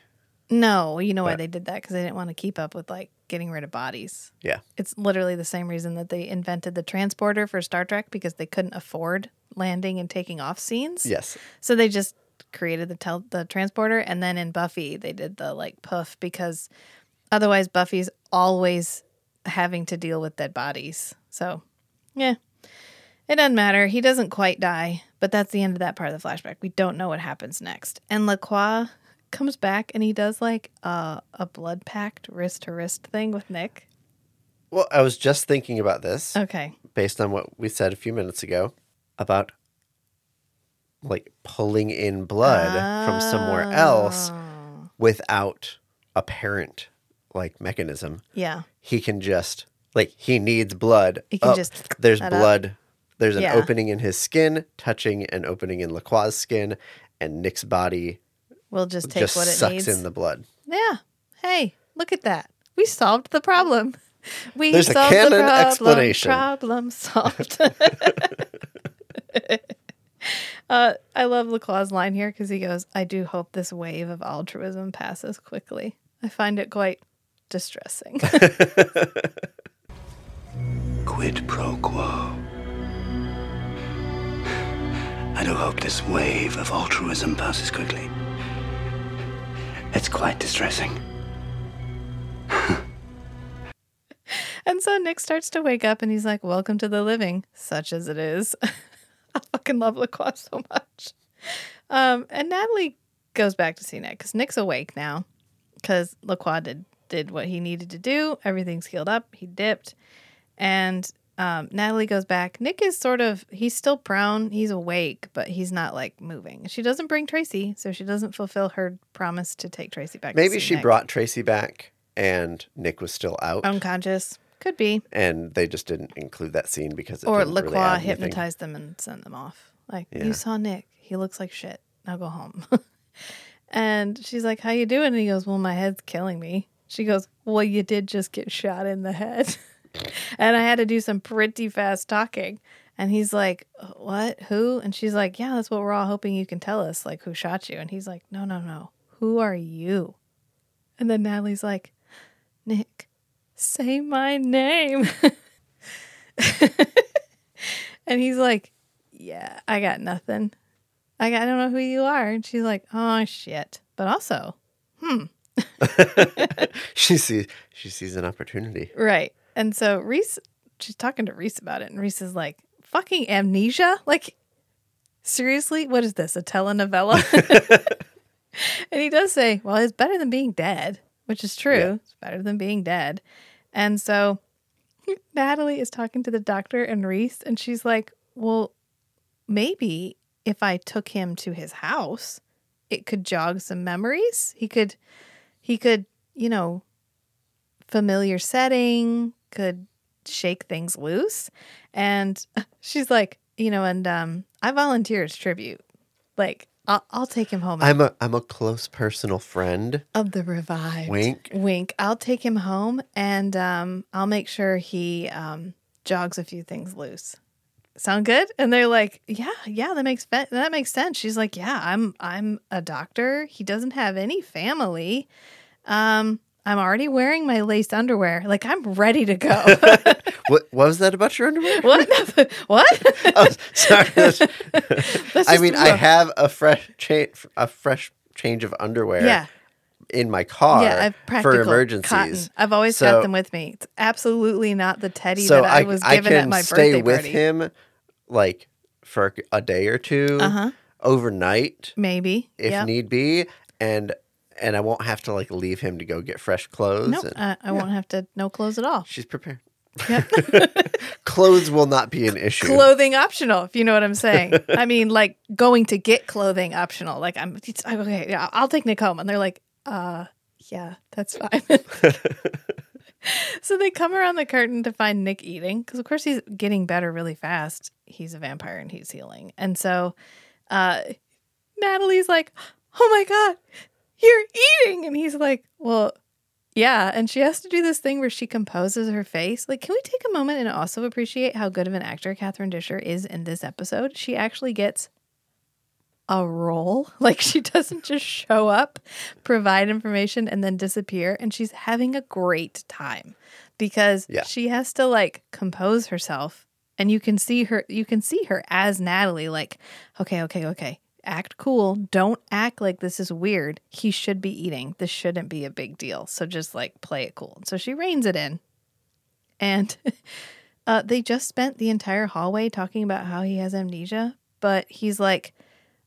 No, you know why But- they did that? Because they didn't want to keep up with like getting rid of bodies. Yeah. It's literally the same reason that they invented the transporter for Star Trek because they couldn't afford landing and taking off scenes. Yes. So they just created the tel- the transporter, and then in Buffy they did the like puff because otherwise Buffy's always having to deal with dead bodies. So yeah, it doesn't matter. He doesn't quite die, but that's the end of that part of the flashback. We don't know what happens next. And Lacroix comes back and he does like a a blood pact wrist to wrist thing with Nick. Well, I was just thinking about this Okay. based on what we said a few minutes ago about like pulling in blood from somewhere else Oh. without apparent like mechanism. Yeah. He can just like he needs blood. He can Oh, just there's that up. blood. There's an Yeah. opening in his skin, touching an opening in Lacroix's skin, and Nick's body We'll just take just what it sucks needs. in the blood. Yeah. Hey, look at that. We solved the problem. We There's a solved canon the problem. explanation. Problem solved. uh, I love Lacroix's line here because he goes, "I do hope this wave of altruism passes quickly." I find it quite distressing. Quid pro quo. I do hope this wave of altruism passes quickly. It's quite distressing. and so Nick starts to wake up and he's like, "Welcome to the living, such as it is." I fucking love Lacroix so much. Um, and Natalie goes back to see Nick because Nick's awake now because Lacroix did did what he needed to do. Everything's healed up. He dipped, and um, Natalie goes back. Nick is sort of he's still prone. He's awake, but he's not like moving. She doesn't bring Tracy, so she doesn't fulfill her promise to take Tracy back. to Maybe she Nick. brought Tracy back and Nick was still out. unconscious. Could be. and they just didn't include that scene because it or didn't really hypnotized them and sent them off. Like Yeah. you saw Nick, he looks like shit. Now go home. and she's like, "How you doing?" And he goes, "Well, my head's killing me." She goes, "Well, you did just get shot in the head," and I had to do some pretty fast talking. And he's like, "What? Who?" And she's like, "Yeah, that's what we're all hoping you can tell us, like who shot you." And he's like, "No, no, no. Who are you?" And then Natalie's like, "Nick, say my name." And he's like, Yeah, I got nothing. I, got, I don't know who you are. And she's like, Oh, shit. But also, hmm. she sees she sees an opportunity. right. And so Reese, she's talking to Reese about it. And Reese is like, Fucking amnesia? Like, seriously? What is this? A telenovela? and he does say, Well, it's better than being dead, which is true. Yeah. It's better than being dead. And so Natalie is talking to the doctor and Reese, and she's like, Well, maybe if I took him to his house, it could jog some memories. He could, he could, you know, familiar setting, could shake things loose. And she's like, you know, and um, I volunteer as tribute. Like, I'll, I'll take him home. I'm a I'm a close personal friend. of the revived. Wink. Wink. I'll take him home and um, I'll make sure he um, jogs a few things loose. Sound good? And they're like, "Yeah, yeah, that makes fe- that makes sense." She's like, "Yeah, I'm I'm a doctor. He doesn't have any family. Um, I'm already wearing my lace underwear. Like I'm ready to go." What, what was that about your underwear? what? what? oh, sorry. That's- That's I mean, I have a fresh change a fresh change of underwear Yeah. in my car Yeah, I've practical for emergencies. cotton. I've always So- got them with me. It's absolutely not the teddy so that I, I, was I given at can my stay with party. him like for a day or 2 Uh-huh. overnight Maybe. if Yep. need be and and I won't have to like leave him to go get fresh clothes. Nope, and I, I won't have to no clothes at all. she's prepared. clothes will not be an issue. Clothing optional, if you know what I'm saying. I mean, like going to get clothing optional. Like I'm it's, okay. Yeah, I'll take Nick home, and they're like, uh, yeah, that's fine. so they come around the curtain to find Nick eating because, of course, he's getting better really fast. He's a vampire and he's healing, and so uh, Natalie's like, "Oh my god, you're eating," and he's like, "Well." Yeah, and she has to do this thing where she composes her face. Like, can we take a moment and also appreciate how good of an actor Catherine Disher is in this episode? She actually gets a role. Like, she doesn't just show up, provide information, and then disappear. And she's having a great time because Yeah. she has to like compose herself. And you can see her, you can see her as Natalie, like, okay, okay, okay, act cool. Don't act like this is weird. He should be eating. This shouldn't be a big deal. So just like play it cool. So she reins it in. And uh, they just spent the entire hallway talking about how he has amnesia. But he's like,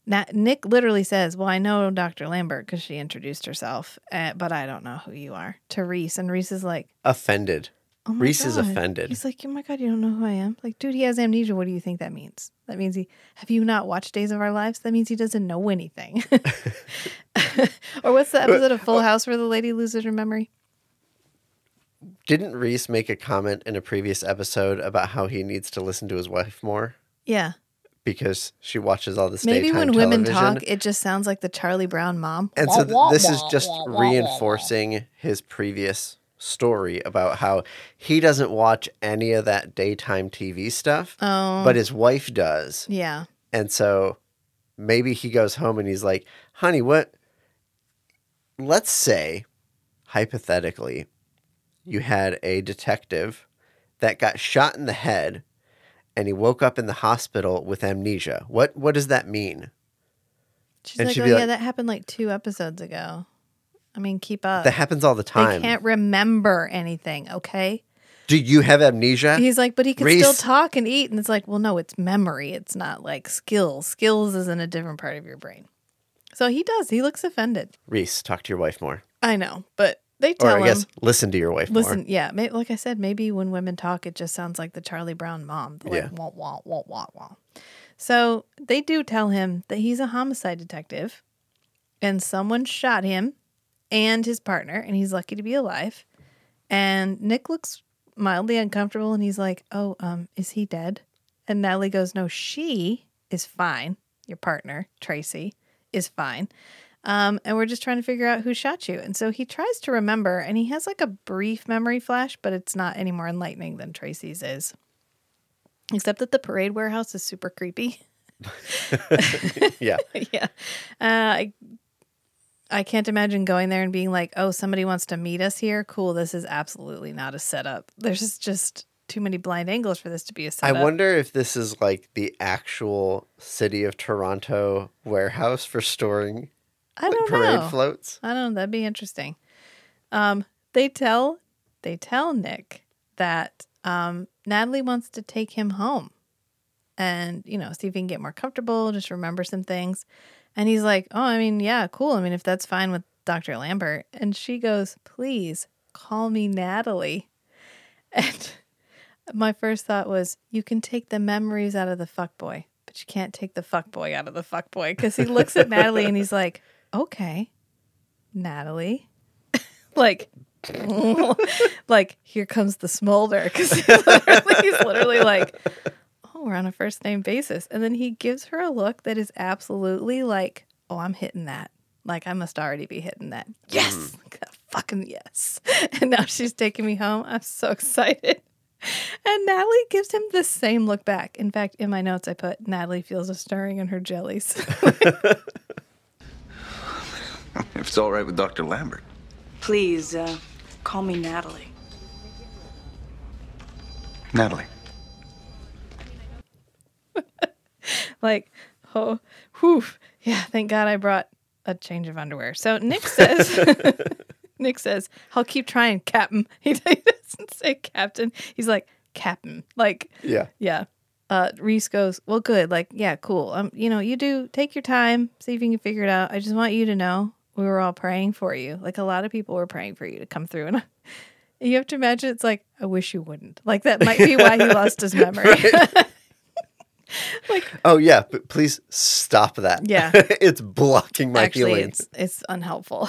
Na- Nick literally says, Well, I know Dr. Lambert because she introduced herself, uh, but I don't know who you are to Reese. And Reese is like, Offended. Oh my Reese is offended. He's like, Oh my God, you don't know who I am? Like, dude, he has amnesia. What do you think that means? That means he, have you not watched Days of Our Lives? That means he doesn't know anything. or what's the episode of Full uh, House where the lady loses her memory? Didn't Reese make a comment in a previous episode about how he needs to listen to his wife more Yeah. because she watches all this Maybe daytime when women television? talk, it just sounds like the Charlie Brown mom. And so th- this is just reinforcing his previous story about how he doesn't watch any of that daytime TV stuff, Oh. but his wife does. Yeah. And so maybe he goes home and he's like, honey, what? Let's say, hypothetically, you had a detective that got shot in the head and he woke up in the hospital with amnesia. What what does that mean? She's And like, oh, yeah, like- that happened like two episodes ago. I mean, keep up. That happens all the time. they can't remember anything, okay? Do you have amnesia? He's like, but he can still talk and eat. And it's like, well, no, it's memory. It's not like skills. Skills is in a different part of your brain. So he does. He looks offended. Reese, talk to your wife more. I know, but they tell him Or I guess him. listen to your wife Listen, more. yeah, may, like I said, maybe when women talk, it just sounds like the Charlie Brown mom. The, Like, Yeah. wah, wah, wah, wah, wah. So they do tell him that he's a homicide detective and someone shot him and his partner, and he's lucky to be alive. And Nick looks mildly uncomfortable and he's like, Oh, um, is he dead? And Natalie goes, No, she is fine. Your partner, Tracy, is fine. Um, and we're just trying to figure out who shot you. And so he tries to remember, and he has like a brief memory flash, but it's not any more enlightening than Tracy's is. Except that the parade warehouse is super creepy. Yeah. yeah. Uh, I, I can't imagine going there and being like, oh, somebody wants to meet us here. Cool. This is absolutely not a setup. There's just, too many blind angles for this to be a setup. I wonder if this is like the actual city of Toronto warehouse for storing I don't parade know. floats. I don't know. That'd be interesting. Um, they tell they tell Nick that um, Natalie wants to take him home, and you know, see if he can get more comfortable, just remember some things. And he's like, "Oh, I mean, yeah, cool. I mean, if that's fine with Doctor Lambert." And she goes, "Please call me Natalie." And my first thought was, "You can take the memories out of the fuck boy, but you can't take the fuck boy out of the fuck boy." Because he looks at Natalie and he's like, "Okay." Natalie. like, like here comes the smolder because he's literally, he's literally like, we're on a first name basis, and then he gives her a look that is absolutely like, oh, I'm hitting that. Like I must already be hitting that. Yes, fucking yes. And now she's taking me home. I'm so excited. And Natalie gives him the same look back. In fact, in my notes, I put Natalie feels a stirring in her jellies. If it's all right with Dr. Lambert. Please, uh, call me Natalie. Natalie. like, oh, whew. Yeah, thank God I brought a change of underwear. So Nick says, Nick says, I'll keep trying, Captain. He doesn't say Captain. He's like, Captain. Like, Yeah. yeah. Uh, Reese goes, well, good. Like, yeah, cool. Um, you know, you do take your time, see if you can figure it out. I just want you to know we were all praying for you. Like, a lot of people were praying for you to come through. And you have to imagine it's like, I wish you wouldn't. Like, that might be why he lost his memory. Oh yeah, but please stop that. Yeah. it's blocking my Actually, healing. it's it's unhelpful.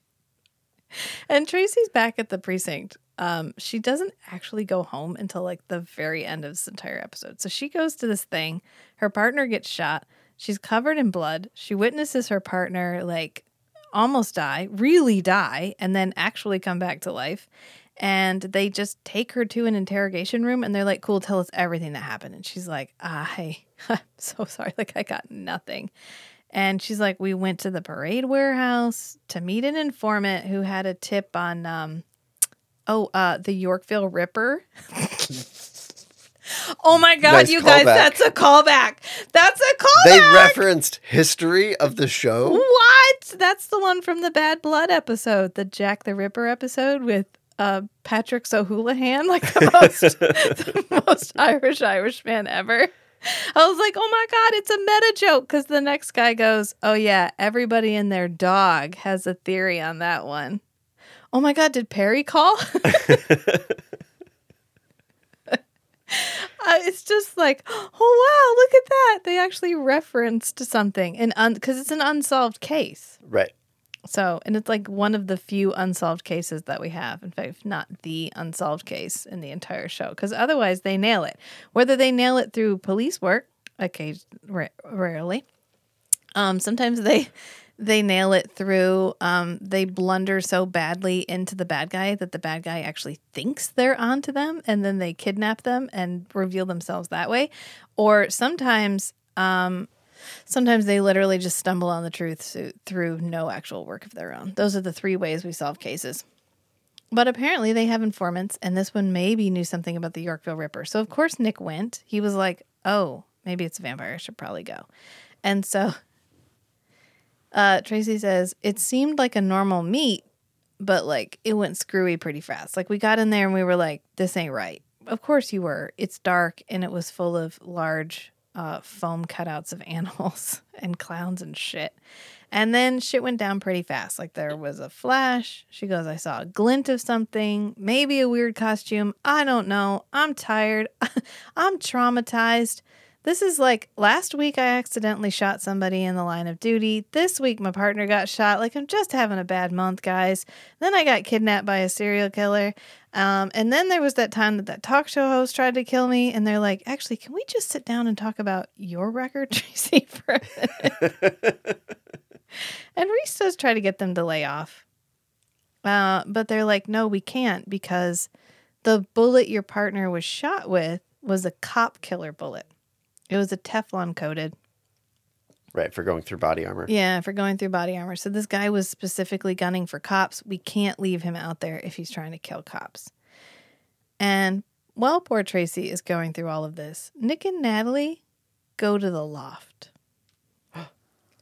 and Tracy's back at the precinct. Um, she doesn't actually go home until like the very end of this entire episode. So she goes to this thing. Her partner gets shot. She's covered in blood. She witnesses her partner like almost die, really die, and then actually come back to life. And they just take her to an interrogation room and they're like, cool, tell us everything that happened. And she's like, I, I'm so sorry. Like, I got nothing. And she's like, we went to the parade warehouse to meet an informant who had a tip on, um, oh, uh, the Yorkville Ripper. oh my God, Nice you guys, callback. that's a callback. That's a callback. They referenced history of the show. What? That's the one from the Bad Blood episode, the Jack the Ripper episode with uh, Patrick O'Houlihan, like the most, the most Irish Irishman ever. I was like, oh my God, it's a meta joke because the next guy goes, oh yeah, everybody and their dog has a theory on that one. Oh my God, did Perry call? Uh, it's just like, oh wow, look at that! They actually referenced something, and because it's an unsolved case. Right. So, and it's like one of the few unsolved cases that we have. In fact, not the unsolved case in the entire show, because otherwise they nail it. Whether they nail it through police work, ra- rarely. Um, sometimes they they nail it through um, they blunder so badly into the bad guy that the bad guy actually thinks they're onto them and then they kidnap them and reveal themselves that way or sometimes um, sometimes they literally just stumble on the truth through no actual work of their own those are the three ways we solve cases but apparently they have informants, and this one maybe knew something about the Yorkville Ripper. So of course Nick went. He was like, "Oh, maybe it's a vampire. I should probably go." And so uh, Tracy says it seemed like a normal meet, but like it went screwy pretty fast. Like we got in there and we were like, "This ain't right." Of course you were. It's dark and it was full of large uh, foam cutouts of animals and clowns and shit. And then shit went down pretty fast. Like there was a flash. She goes, I saw a glint of something, maybe a weird costume. I don't know. I'm tired. I'm traumatized. This is like last week I accidentally shot somebody in the line of duty. This week my partner got shot. Like I'm just having a bad month, guys. Then I got kidnapped by a serial killer. Um, and then there was that time that that talk show host tried to kill me. And they're like, actually, can we just sit down and talk about your record, Tracy, for and Reese does try to get them to lay off. Uh, but they're like, no, we can't because the bullet your partner was shot with was a cop killer bullet. It was a Teflon coated. Right, for going through body armor. Yeah, for going through body armor. So this guy was specifically gunning for cops. We can't leave him out there if he's trying to kill cops. And while poor Tracy is going through all of this, Nick and Natalie go to the loft.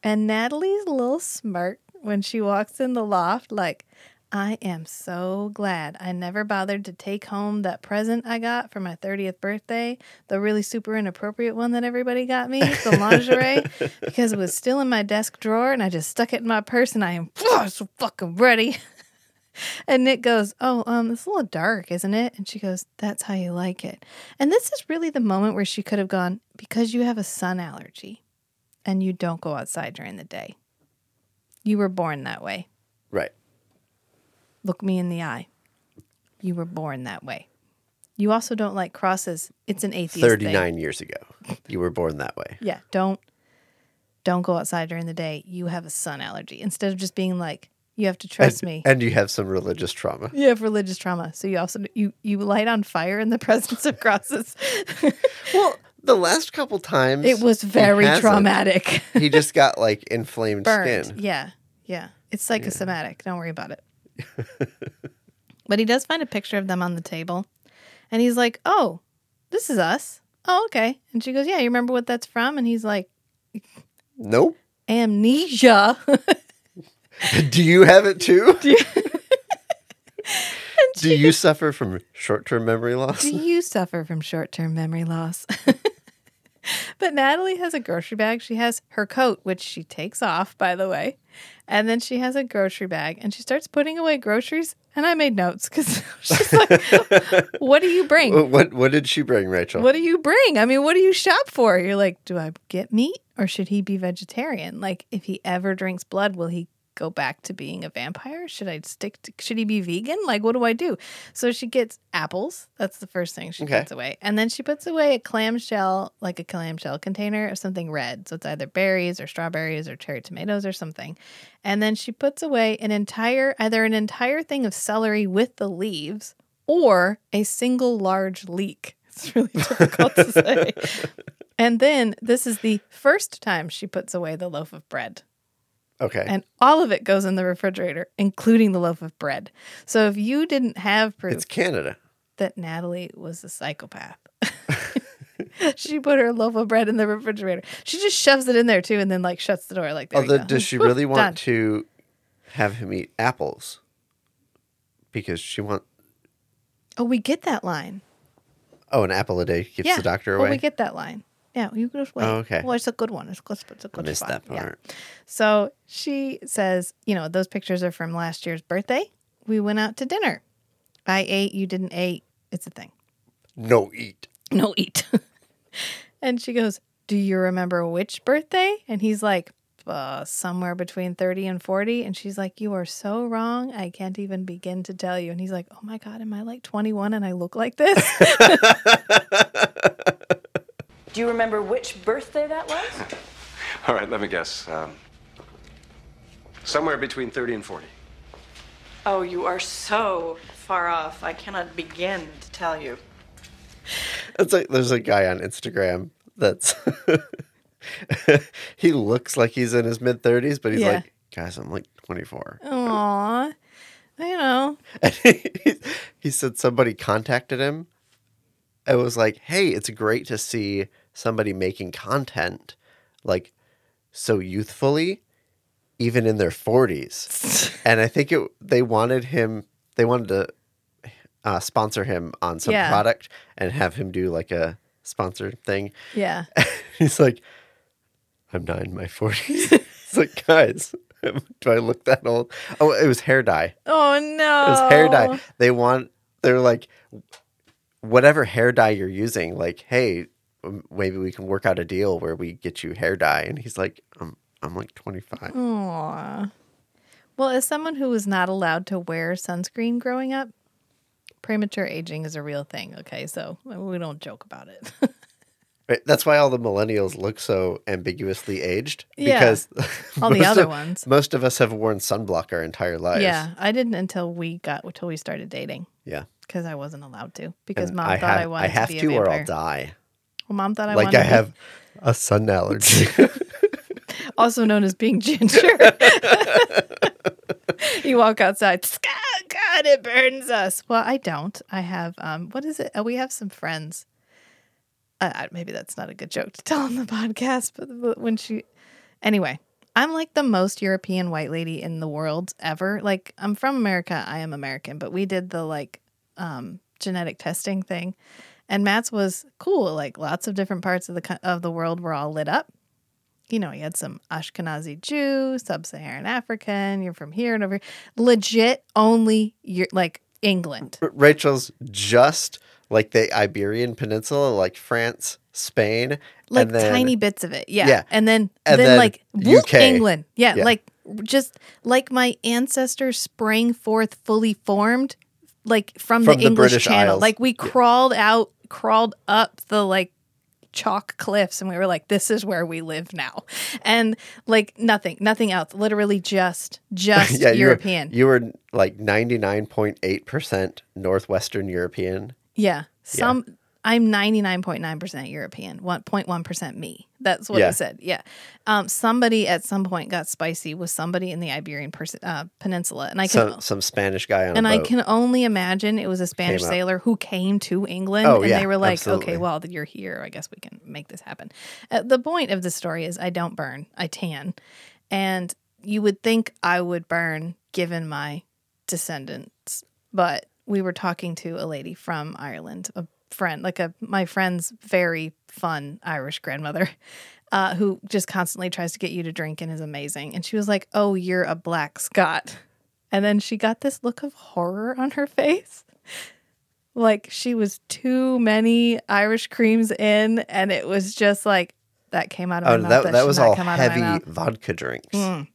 And Natalie's a little smirk when she walks in the loft, like, I am so glad I never bothered to take home that present I got for my 30th birthday, the really super inappropriate one that everybody got me, the lingerie, because it was still in my desk drawer and I just stuck it in my purse and I am so fucking ready. And Nick goes, Oh, um, it's a little dark, isn't it? And she goes, That's how you like it. And this is really the moment where she could have gone, Because you have a sun allergy and you don't go outside during the day. You were born that way. Look me in the eye. You were born that way. You also don't like crosses. It's an atheist thing. 39 years ago. You were born that way. Yeah, don't don't go outside during the day. You have a sun allergy. Instead of just being like, you have to trust and, me. And you have some religious trauma. You have religious trauma. So you also you you light on fire in the presence of crosses. well, the last couple times it was very he traumatic. he just got like inflamed Burned. skin. Yeah. Yeah. It's psychosomatic. Don't worry about it. but he does find a picture of them on the table. And he's like, "Oh, this is us." Oh, okay. And she goes, "Yeah, you remember what that's from?" And he's like, Nope. "Amnesia." Do you have it too? Do you- Do you suffer from short term memory loss? Do you suffer from short term memory loss? but Natalie has a grocery bag. She has her coat, which she takes off, by the way. And then she has a grocery bag and she starts putting away groceries. And I made notes because she's like, What do you bring? What what did she bring, Rachel? What do you bring? I mean, what do you shop for? You're like, Do I get meat or should he be vegetarian? Like, if he ever drinks blood, will he go back to being a vampire? Should I stick to, should he be vegan? Like, what do I do? So she gets apples. That's the first thing she Okay. puts away. And then she puts away a clamshell, like a clamshell container of something red. So it's either berries or strawberries or cherry tomatoes or something. And then she puts away an entire, either an entire thing of celery with the leaves or a single large leek. It's really difficult to say. And then this is the first time she puts away the loaf of bread. Okay. And all of it goes in the refrigerator, including the loaf of bread. So if you didn't have proof it's Canada. that Natalie was a psychopath, she put her loaf of bread in the refrigerator. She just shoves it in there too and then like shuts the door like we Although, oh, go. does she really want done. to have him eat apples? Because she want Oh, we get that line. oh an apple a day keeps the doctor Well, away. we get that line. Yeah, you just wait. Oh, okay. Well, it's a good one. It's, it's, it's a I good missed spot. that Yeah. part. So she says, you know, those pictures are from last year's birthday. We went out to dinner. I ate, you didn't eat. It's a thing. No eat. No eat. and she goes, Do you remember which birthday? And he's like, uh, somewhere between 30 and 40. And she's like, You are so wrong. I can't even begin to tell you. And he's like, Oh my God, am I like 21 and I look like this? Do you remember which birthday that was? All right, let me guess. Um, somewhere between 30 and 40. Oh, you are so far off. I cannot begin to tell you. It's like there's a guy on Instagram that's he looks like he's in his mid thirties, but he's Yeah. like, guys, I'm like 24. Aw. I know. He, he said somebody contacted him. It was like, hey, it's great to see somebody making content like so youthfully, even in their 40s. and I think it they wanted him, they wanted to uh, sponsor him on some Yeah. product and have him do like a sponsored thing. Yeah. He's like, I'm not in my 40s. It's like, guys, do I look that old? Oh, it was hair dye. Oh no. It was hair dye. They want, they're like, whatever hair dye you're using, like, hey, Um, maybe we can work out a deal where we get you hair dye. And he's like, I'm, I'm like 25. Aw. Well, as someone who was not allowed to wear sunscreen growing up, premature aging is a real thing. Okay, so uh, we don't joke about it. Right? That's why all the millennials look so ambiguously aged. Yeah. Because All the most other of- ones. Most of us have worn sunblock our entire lives. yeah, I didn't until we got until we started dating Yeah. because I wasn't allowed to because And mom I thought have, I wanted I have to to, or. I'll die. Well, mom thought I like I to be- have a sun allergy. also known as being ginger. you walk outside, "Scott, God, it burns us. Well, I don't. I have um, what is it? Oh, we have some friends. Uh, uh, maybe that's not a good joke to tell on the podcast, but, but when she, anyway, I'm like the most European white lady in the world ever. Like I'm from America. I am American, but we did the like um, genetic testing thing, and Matt's was cool. Like lots of different parts of the of the world were all lit up you know, he had some Ashkenazi Jew, sub-Saharan African. You're from here and over. here. Legit, only you're like England. Rachel's just like the Iberian Peninsula, like France, Spain, Like and then, tiny bits of it, yeah. Yeah. And then, And then, then like whoop, UK. England, yeah, Yeah. Like just like my ancestors sprang forth fully formed, like from, From the the English British Channel. Isles. Like we crawled out, crawled up the like chalk cliffs and we were like this is where we live now and like nothing nothing else literally just just yeah, you were- european You were, like ninety nine point eight percent Northwestern European. Yeah. Some I'm 99.9% European, 1.1% me. That's what Yeah. it said. Yeah. Um, somebody at some point got spicy with somebody in the Iberian pers- uh, Peninsula. And I can Some some Spanish guy on and I can only imagine it was a Spanish sailor who came to England Oh, and yeah, they were like, absolutely. okay, well, you're here. I guess we can make this happen. Uh, the point of the story is I don't burn, I tan. And you would think I would burn given my descendants. But we were talking to a lady from Ireland, a friend, like a my friend's very fun Irish grandmother. Uh, who just constantly tries to get you to drink and is amazing. And she was like, Oh, you're a black Scot. And then she got this look of horror on her face. Like she was too many Irish creams in, and it was just like that came out of my oh, mouth. that, that was all come out of my heavy vodka drinks. Mm.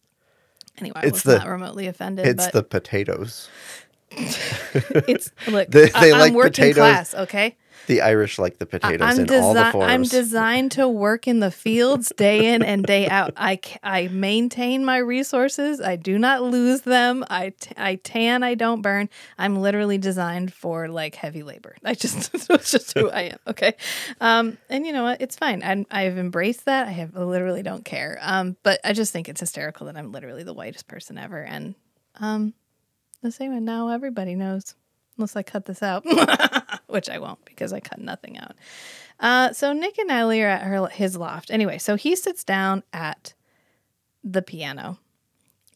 Anyway, I It's was the- not remotely offended. It's but the potatoes. it's look. They- they I, like am working potatoes. class, okay. The Irish like the potatoes I'm in all the forms. I'm designed to work in the fields day in and day out. I, I maintain my resources. I do not lose them. I, t- I tan. I don't burn. I'm literally designed for like heavy labor. I just it's just who I am. Okay, um, and you know what? It's fine. I'm, I've embraced that. I have I literally don't care. Um, but I just think it's hysterical that I'm literally the whitest person ever. And um, the same. And now everybody knows, unless I cut this out. which I won't because I cut nothing out. Uh, so Nick and Natalie are at her his loft. Anyway, so he sits down at the piano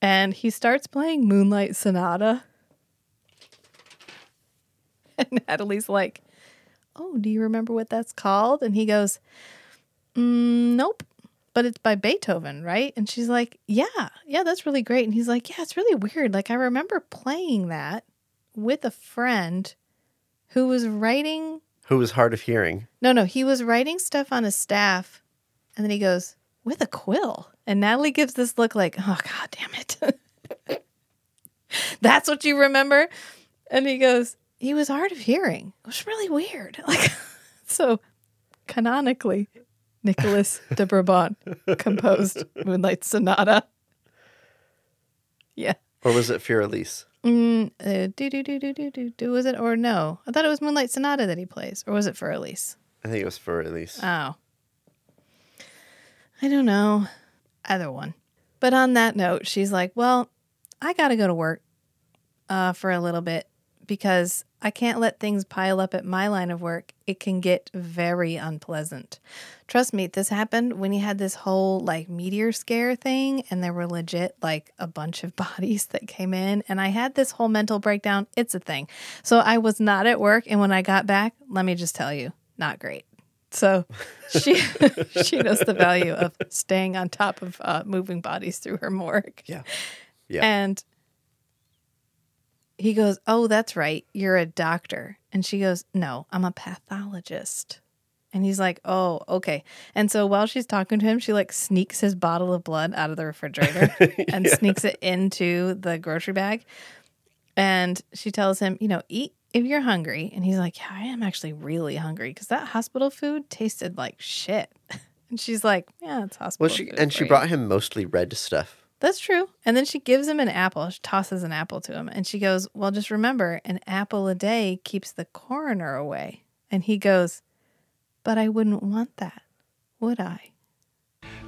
and he starts playing Moonlight Sonata. And Natalie's like, "Oh, do you remember what that's called?" And he goes, mm, "Nope." But it's by Beethoven, right? And she's like, "Yeah, yeah, that's really great." And he's like, "Yeah, it's really weird. Like I remember playing that with a friend who was writing Who was hard of hearing? no, no, he was writing stuff on his staff, and then he goes with a quill, and Natalie gives this look like, "Oh God damn it, that's what you remember," and he goes, "He was hard of hearing. It was really weird." Like, so canonically, Nicholas de Brabant composed Moonlight Sonata. Yeah. Or was it Für Elise? Mm, uh, do do do do do do do. Was it or no? I thought it was Moonlight Sonata that he plays, or was it for Elise? I think it was for Elise. Oh. I don't know. Either one. But on that note, she's like, Well, I got to go to work uh, for a little bit because I can't let things pile up at my line of work. It can get very unpleasant. Trust me, this happened when he had this whole like meteor scare thing, and there were legit like a bunch of bodies that came in. And I had this whole mental breakdown. It's a thing. So I was not at work. And when I got back, let me just tell you, not great. So she she knows the value of staying on top of uh, moving bodies through her morgue. Yeah. Yeah. And he goes, "Oh, that's right. You're a doctor." And she goes, "No, I'm a pathologist." And he's like, "Oh, okay." And so while she's talking to him, she like sneaks his bottle of blood out of the refrigerator and sneaks it into the grocery bag. And she tells him, "You know, eat if you're hungry." And he's like, "Yeah, I am actually really hungry because that hospital food tasted like shit." And she's like, "Yeah, it's hospital well, she food and she you." brought him mostly red stuff. That's true. And then she gives him an apple. She tosses an apple to him. And she goes, Well, just remember, an apple a day keeps the coroner away. And he goes, But I wouldn't want that, would I?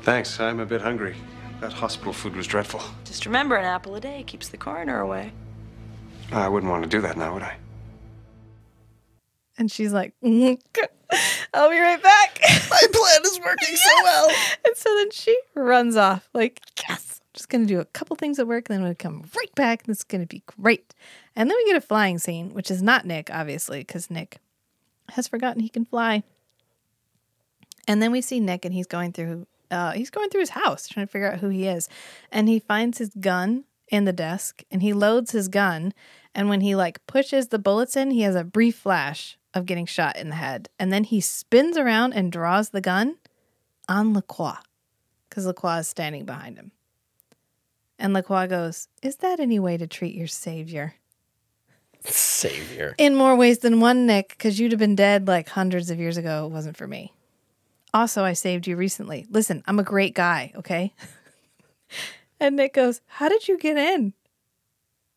Thanks. I'm a bit hungry. That hospital food was dreadful. Just remember, an apple a day keeps the coroner away. I wouldn't want to do that now, would I? And she's like, I'll be right back. My plan is working so well. And so then she runs off, like, Yes, I'm just going to do a couple things at work. And then to come right back. And is going to be great. And then we get a flying scene, which is not Nick, obviously, because Nick has forgotten he can fly. And then we see Nick, and he's going through uh, he's going through his house trying to figure out who he is, and he finds his gun in the desk, and he loads his gun, and when he like pushes the bullets in, he has a brief flash of getting shot in the head, and then he spins around and draws the gun on Lacroix, because Lacroix is standing behind him, and Lacroix goes, "Is that any way to treat your savior?" Savior. In more ways than one, Nick, because you'd have been dead like hundreds of years ago. It wasn't for me. Also, I saved you recently. Listen, I'm a great guy, okay? and Nick goes, How did you get in?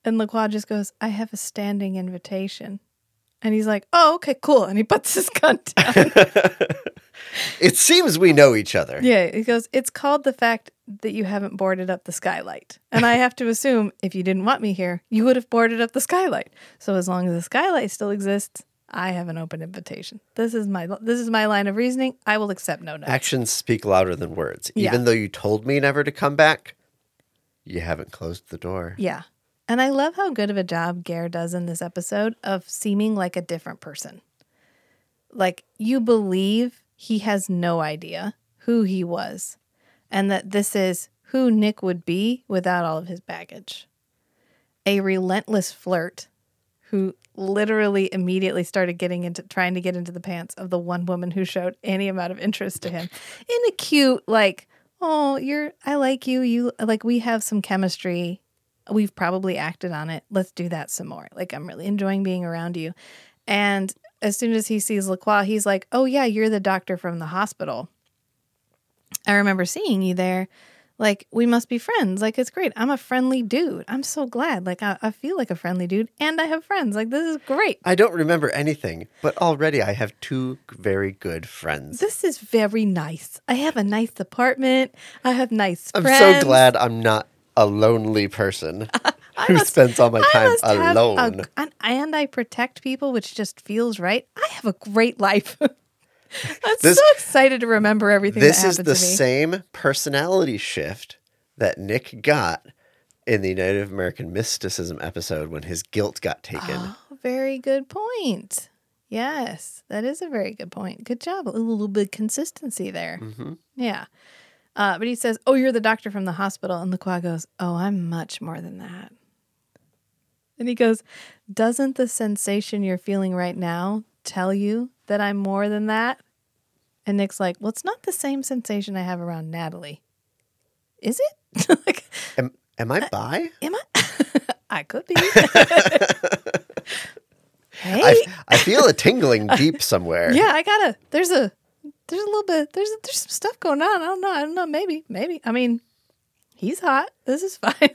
And Lacroix just goes, I have a standing invitation. And he's like, Oh, okay, cool. And he puts his gun down. It seems we know each other. yeah, he goes, It's called the fact that you haven't boarded up the skylight. And I have to assume if you didn't want me here, you would have boarded up the skylight. So as long as the skylight still exists, I have an open invitation. This is my this is my line of reasoning. I will accept no notes. Actions speak louder than words. Yeah. Even though you told me never to come back, you haven't closed the door. Yeah. And I love how good of a job Ger does in this episode of seeming like a different person. Like you believe he has no idea who he was and that this is who Nick would be without all of his baggage. A relentless flirt who literally immediately started getting into trying to get into the pants of the one woman who showed any amount of interest to him in a cute like oh you're i like you. You like we have some chemistry. We've probably acted on it. Let's do that some more. Like i'm really enjoying being around you. And as soon as he sees lacroix he's like oh yeah you're the doctor from the hospital. I remember seeing you there. Like we must be friends. Like it's great. I'm a friendly dude. I'm so glad. Like I, I feel like a friendly dude and i have friends. Like this is great. I don't remember anything, but already I have two very good friends. this is very nice. I have a nice apartment. I have nice friends. I'm friends. so glad I'm not a lonely person I who must- spends all my time have a- alone. and, and i protect people which just feels right i have a great life i'm This- so excited to remember everything this is the same personality shift that Nick got in the Native American mysticism episode when his guilt got taken. Oh, very good point. Yes, that is a very good point. Good job. A little bit of consistency there. Mhm. Yeah. Uh, but he says, Oh, you're the doctor from the hospital. And Lacroix goes, Oh, I'm much more than that. And he goes, Doesn't the sensation you're feeling right now tell you that I'm more than that? And Nick's like, Well, it's not the same sensation I have around Natalie. Is it? like, Am, am Uh, I bi? am I? I could be. hey. I, I feel a tingling deep somewhere. Yeah, I gotta. There's a. There's a little bit. There's there's some stuff going on. I don't know. I don't know. Maybe. Maybe. I mean, he's hot. This is fine.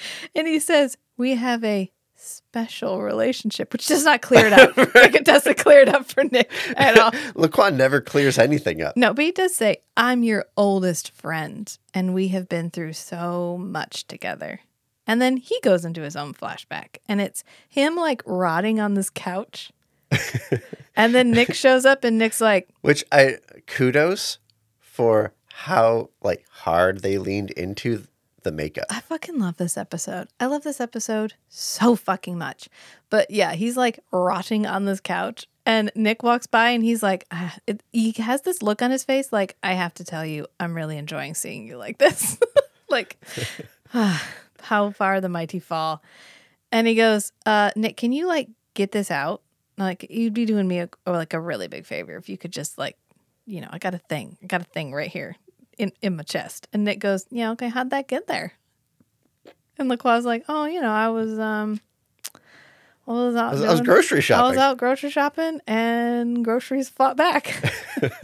and he says we have a special relationship, which does not clear it up. like it doesn't clear it up for Nick at all. LaCroix never clears anything up. No, but he does say, I'm your oldest friend, and we have been through so much together. And then he goes into his own flashback, and it's him like rotting on this couch. and then Nick shows up, and Nick's like, Which I kudos for how like hard they leaned into the makeup. I fucking love this episode. I love this episode so fucking much. But yeah, he's like rotting on this couch. And Nick walks by and he's like, ah, it, he has this look on his face like, I have to tell you, I'm really enjoying seeing you like this. like, ah, how far the mighty fall. And he goes, uh, Nick, can you like get this out? Like, you'd be doing me a, or like a really big favor if you could just like, you know, I got a thing, I got a thing right here in, in my chest. And Nick goes, Yeah, okay, how'd that get there? And LaCroix's like, Oh, you know, I was, um, I was. I was- I was grocery I was out grocery shopping, and groceries fought back.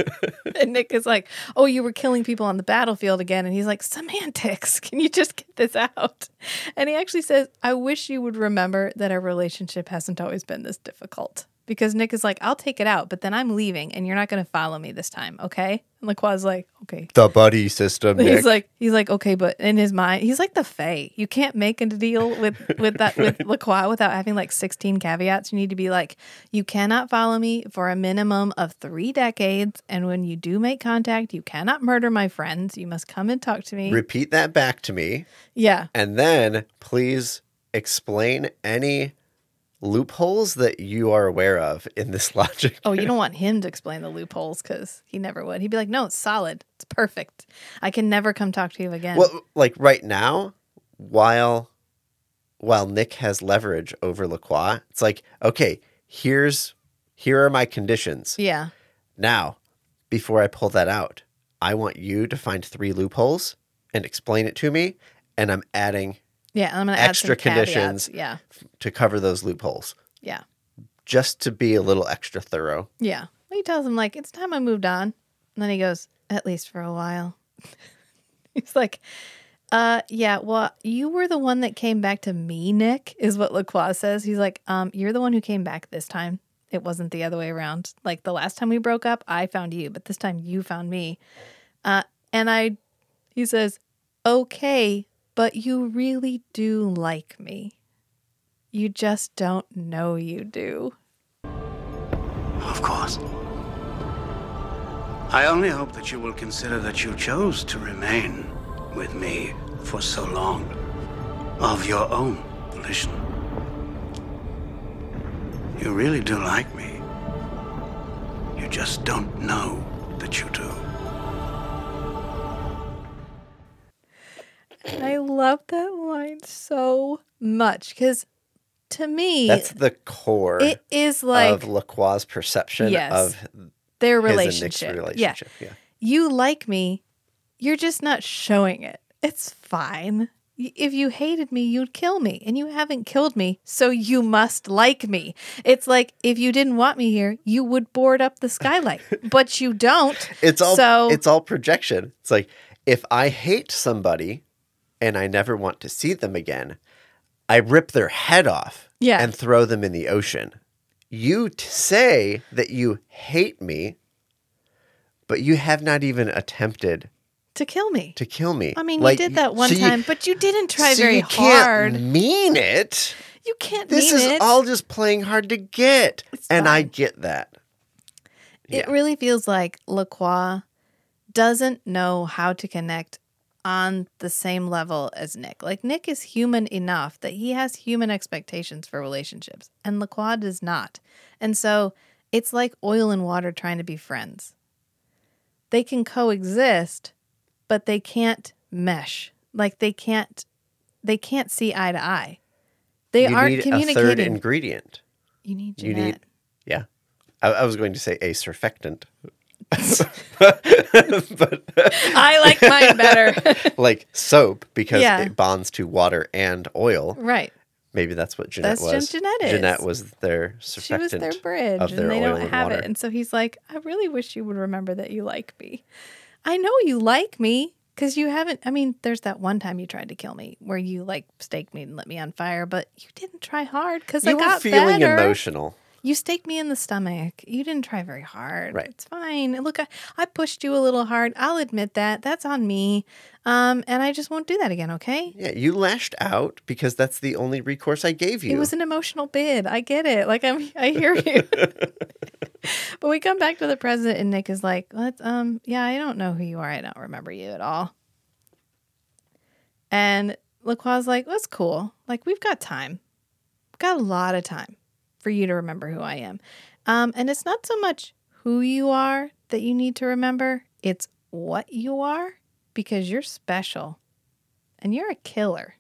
and Nick is like, "Oh, you were killing people on the battlefield again." And he's like, "Semantics. Can you just get this out?" And he actually says, "I wish you would remember that our relationship hasn't always been this difficult." Because Nick is like, "I'll take it out, but then I'm leaving, and you're not going to follow me this time, okay?" And LaCroix's like, "Okay." The buddy system. He's Nick. like, he's like, okay, but in his mind, he's like the Fae. You can't make a deal with with that with Lacroix without having like sixteen caveats. You need to be like, you cannot follow me for a minimum of three decades, and when you do make contact, you cannot murder my friends. You must come and talk to me. Repeat that back to me. yeah, And then please explain any loopholes that you are aware of in this logic. Oh, you don't want him to explain the loopholes because he never would. He'd be like, no, it's solid. It's perfect. I can never come talk to you again. Well, like right now, while while Nick has leverage over Lacroix, it's like, okay, here's here are my conditions. yeah. Now, before I pull that out, I want you to find three loopholes and explain it to me, and I'm adding Yeah. I'm going to add extra caveats. conditions Yeah. to cover those loopholes, Yeah. just to be a little extra thorough. Yeah. He tells him, like, it's time I moved on. And then he goes, at least for a while. He's like, uh, yeah, well, you were the one that came back to me, Nick, is what Lacroix says. He's like, um, you're the one who came back this time. It wasn't the other way around. Like the last time we broke up, I found you, but this time you found me. Uh, and I, he says, okay, but you really do like me. You just don't know you do. Of course. I only hope that you will consider that you chose to remain with me for so long of your own volition. You really do like me. You just don't know that you do. I love that line so much because to me, That's the core it is like of Lacroix's perception Yes. of their his and Nick's relationship. relationship. Yeah. yeah. You like me, you're just not showing it. It's fine. If you hated me, you'd kill me, and you haven't killed me, so you must like me. It's like if you didn't want me here, you would board up the skylight, but you don't. It's all so. it's all projection. It's like if I hate somebody and I never want to see them again, I rip their head off Yeah. and throw them in the ocean. You t- say that you hate me, but you have not even attempted to kill me. to kill me. I mean, Like, you did that one so you- time, but you didn't try so very you can't hard. mean it. You can't This is it. all just playing hard to get, and I get that. It really feels like Lacroix doesn't know how to connect on the same level as Nick. Like Nick is human enough that he has human expectations for relationships, and Lacroix does not. And so it's like oil and water trying to be friends. They can coexist, but they can't mesh. Like they can't they can't see eye to eye. They you aren't need a third communicating. ingredient. you need You need, yeah. I, I was going to say a surfactant, I like mine better. like soap, because Yeah. it bonds to water and oil. right. Maybe that's what Janette That's was. Janette is. Janette was their surfactant She was their bridge, of their and they don't and have water. it. And so he's like, I really wish you would remember that you like me. I know you like me because you haven't. I mean, there's that one time you tried to kill me where you like staked me and lit me on fire, but you didn't try hard because I you were got feeling better. emotional. You staked me in the stomach. You didn't try very hard. Right. It's fine. Look, I, I pushed you a little hard. I'll admit that. That's on me. Um, and I just won't do that again. Okay. Yeah, you lashed out because that's the only recourse I gave you. It was an emotional bid. I get it. Like I'm I hear you. but we come back to the president and Nick is like, "Let's um yeah, I don't know who you are. I don't remember you at all." And Lacroix's like, "That's cool. Like we've got time. We've got a lot of time for you to remember who I am." Um, and it's not so much who you are that you need to remember, it's what you are because you're special and you're a killer.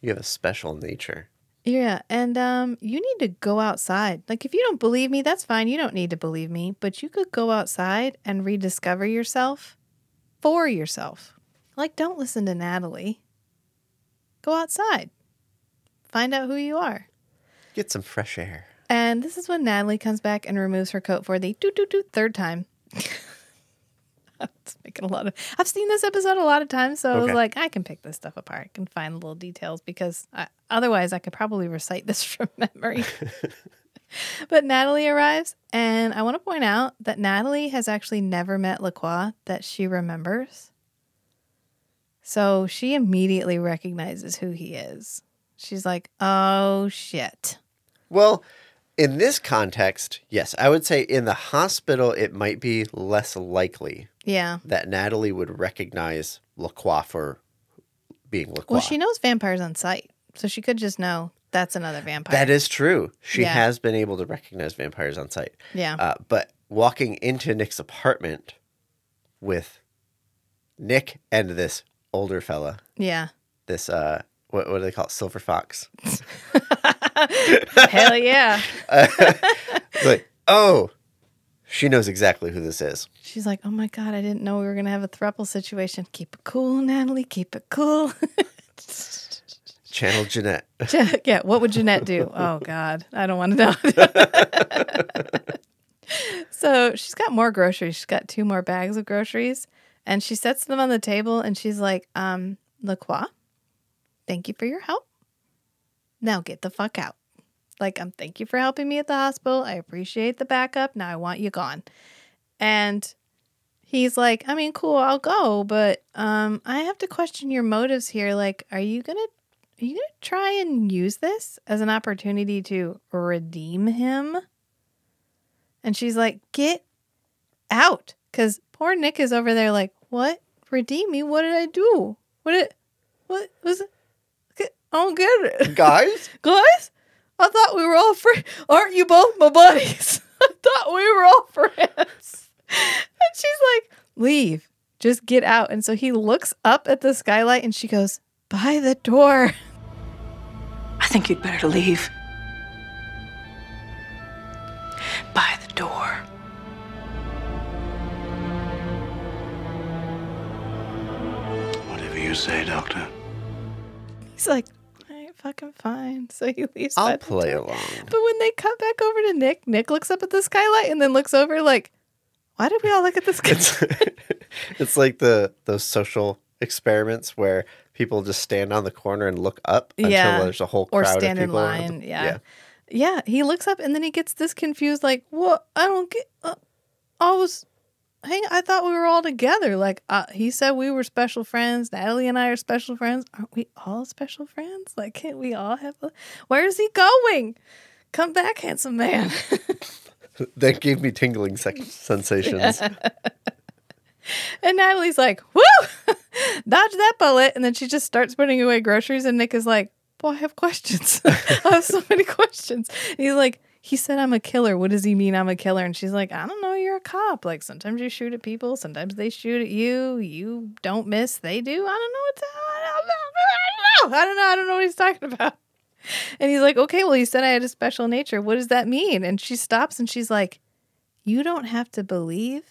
You have a special nature. Yeah, and um, you need to go outside. Like, if you don't believe me, that's fine. You don't need to believe me, but you could go outside and rediscover yourself for yourself. Like, don't listen to Natalie. Go outside, find out who you are. Get some fresh air. And this is when Natalie comes back and removes her coat for the doot doot doot third time. it's making a lot of. I've seen this episode a lot of times, so I was Okay. like, I can pick this stuff apart. I can find little details because I, otherwise, I could probably recite this from memory. but Natalie arrives, and I want to point out that Natalie has actually never met Lacroix that she remembers. So she immediately recognizes who he is. She's like, "Oh shit." Well, in this context, yes, I would say in the hospital, it might be less likely Yeah. that Natalie would recognize Lacroix for being Lacroix. Well, she knows vampires on sight, so she could just know that's another vampire. That is true. She Yeah. has been able to recognize vampires on sight. Yeah. Uh, but walking into Nick's apartment with Nick and this older fella, yeah. this uh, what what do they call it, silver fox? Hell yeah. like, oh, she knows exactly who this is. She's like, oh my God, I didn't know we were going to have a thruple situation. Keep it cool, Natalie. Keep it cool. Channel Janette. yeah. What would Janette do? Oh God. I don't want to know. so she's got more groceries. She's got two more bags of groceries and she sets them on the table and she's like, um, LaCroix, thank you for your help. Now get the fuck out. Like, I'm um, thank you for helping me at the hospital. I appreciate the backup. Now I want you gone. And he's like, I mean, cool, I'll go, but um, I have to question your motives here. Like, are you gonna are you gonna try and use this as an opportunity to redeem him? And she's like, get out. Cause poor Nick is over there like, what? Redeem me? What did I do? What did what was it? I don't get it. Guys? Guys? I thought we were all friends. Aren't you both my buddies? I thought we were all friends. And she's like, leave. Just get out. And so he looks up at the skylight and she goes, by the door. I think you'd better leave. By the door. Whatever you say, Doctor. He's like, all right, fucking fine. So he leaves. I'll play door. along. But when they cut back over to Nick, Nick looks up at the skylight and then looks over like, why did we all look at the sky? It's it's like the those social experiments where people just stand on the corner and look up until Yeah. there's a whole crowd or stand of in people. around line. them. Yeah. yeah. He looks up and then he gets this confused, like, what? I don't get. Uh, I was. Hang. I thought we were all together. Like uh, he said, we were special friends. Natalie and I are special friends. Aren't we all special friends? Like, can't we all have? A... Where is he going? Come back, handsome man. that gave me tingling sec- sensations. And Natalie's like, woo, dodge that bullet. And then she just starts putting away groceries. And Nick is like, boy, I have questions. I have so many questions. And he's like, he said I'm a killer. What does he mean I'm a killer? And she's like, I don't know. You're a cop. Like sometimes you shoot at people. Sometimes they shoot at you. You don't miss. They do. I don't know what to, I don't know. I don't know. I don't know. I don't know what he's talking about. And he's like, okay, well, you said I had a special nature. What does that mean? And she stops and she's like, you don't have to believe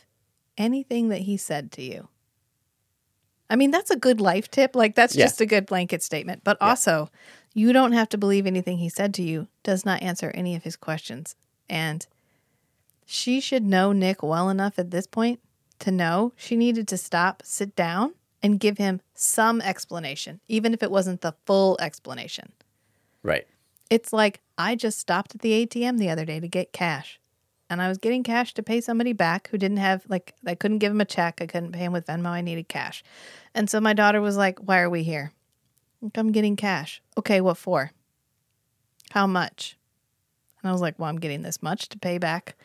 anything that he said to you. I mean, that's a good life tip. Like, that's Yeah. just a good blanket statement. But also, you don't have to believe anything he said to you, does not answer any of his questions. And she should know Nick well enough at this point to know she needed to stop, sit down, and give him some explanation, even if it wasn't the full explanation. right. It's like I just stopped at the ATM the other day to get cash. And I was getting cash to pay somebody back who didn't have, like, I couldn't give him a check. I couldn't pay him with Venmo. I needed cash. And so my daughter was like, Why are we here? I'm getting cash. Okay, what for? How much? And I was like, Well, I'm getting this much to pay back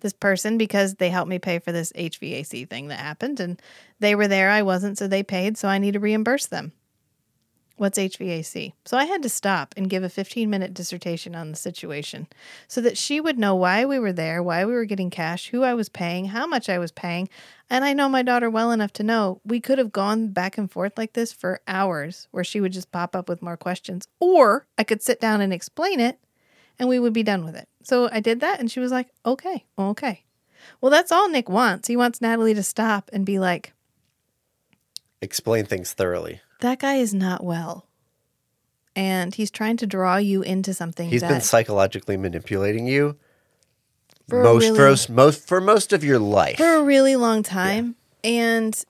this person because they helped me pay for this HVAC thing that happened. And they were there. I wasn't. So they paid. So I need to reimburse them. What's HVAC? So I had to stop and give a 15 minute dissertation on the situation so that she would know why we were there, why we were getting cash, who I was paying, how much I was paying. And I know my daughter well enough to know we could have gone back and forth like this for hours where she would just pop up with more questions, or I could sit down and explain it and we would be done with it. So I did that and she was like, okay, okay. Well, that's all Nick wants. He wants Natalie to stop and be like, Explain things thoroughly. That guy is not well. And he's trying to draw you into something He's that been psychologically manipulating you For most really- for most, for most of your life. for a really long time. And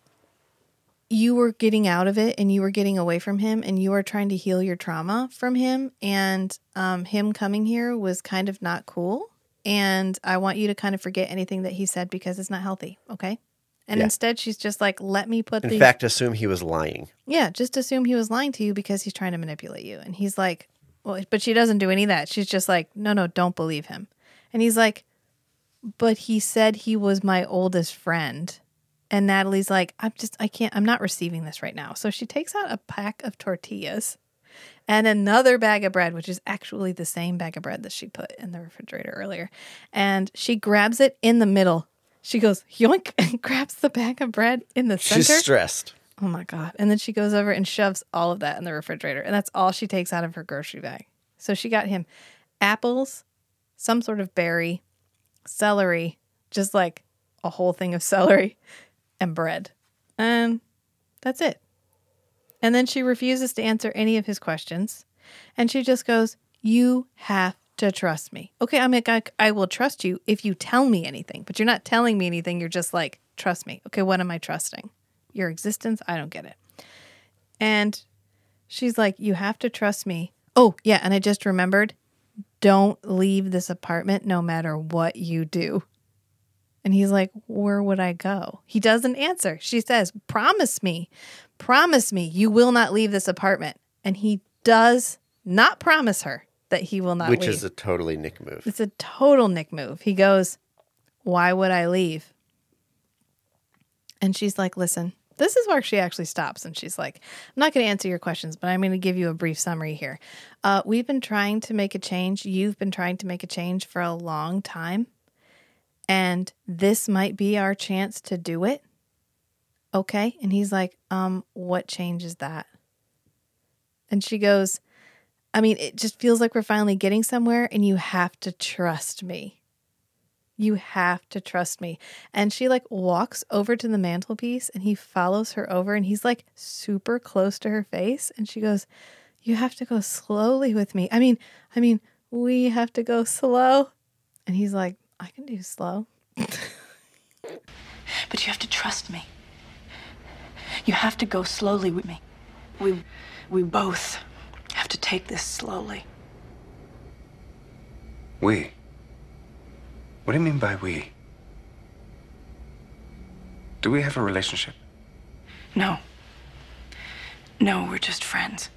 you were getting out of it and you were getting away from him and you were trying to heal your trauma from him. And um, him coming here was kind of not cool. And I want you to kind of forget anything that he said because it's not healthy. Okay. And Yeah. instead, she's just like, let me put In the. fact, assume he was lying. Yeah, just assume he was lying to you because he's trying to manipulate you. And he's like, well, but she doesn't do any of that. She's just like, no, no, don't believe him. And he's like, but he said he was my oldest friend. And Natalie's like, I'm just, I can't, I'm not receiving this right now. So she takes out a pack of tortillas and another bag of bread, which is actually the same bag of bread that she put in the refrigerator earlier. And she grabs it in the middle. She goes, yoink, and grabs the bag of bread in the center. She's stressed. Oh my God. And then she goes over and shoves all of that in the refrigerator. And that's all she takes out of her grocery bag. So she got him apples, some sort of berry, celery, just like a whole thing of celery, and bread. And that's it. And then she refuses to answer any of his questions. And she just goes, You have to trust me. Okay, I'm like, I, I will trust you if you tell me anything, but you're not telling me anything. You're just like, Trust me. Okay, what am I trusting? Your existence? I don't get it. And she's like, You have to trust me. Oh, yeah. And I just remembered don't leave this apartment no matter what you do. And he's like, Where would I go? He doesn't answer. She says, Promise me, promise me you will not leave this apartment. And he does not promise her that he will not which leave. is a totally Nick move. It's a total Nick move. He goes, Why would I leave? And she's like, Listen, this is where she actually stops. And she's like, I'm not going to answer your questions, but I'm going to give you a brief summary here. Uh, we've been trying to make a change. You've been trying to make a change for a long time. And this might be our chance to do it. Okay. And he's like, Um, what change is that? And she goes, I mean, it just feels like we're finally getting somewhere, and you have to trust me. You have to trust me. And she like walks over to the mantelpiece and he follows her over and he's like super close to her face. And she goes, You have to go slowly with me. I mean, I mean, we have to go slow. And he's like, I can do slow. But you have to trust me. You have to go slowly with me. We we both take this slowly. We? What do you mean by we? Do we have a relationship? No. No, we're just friends.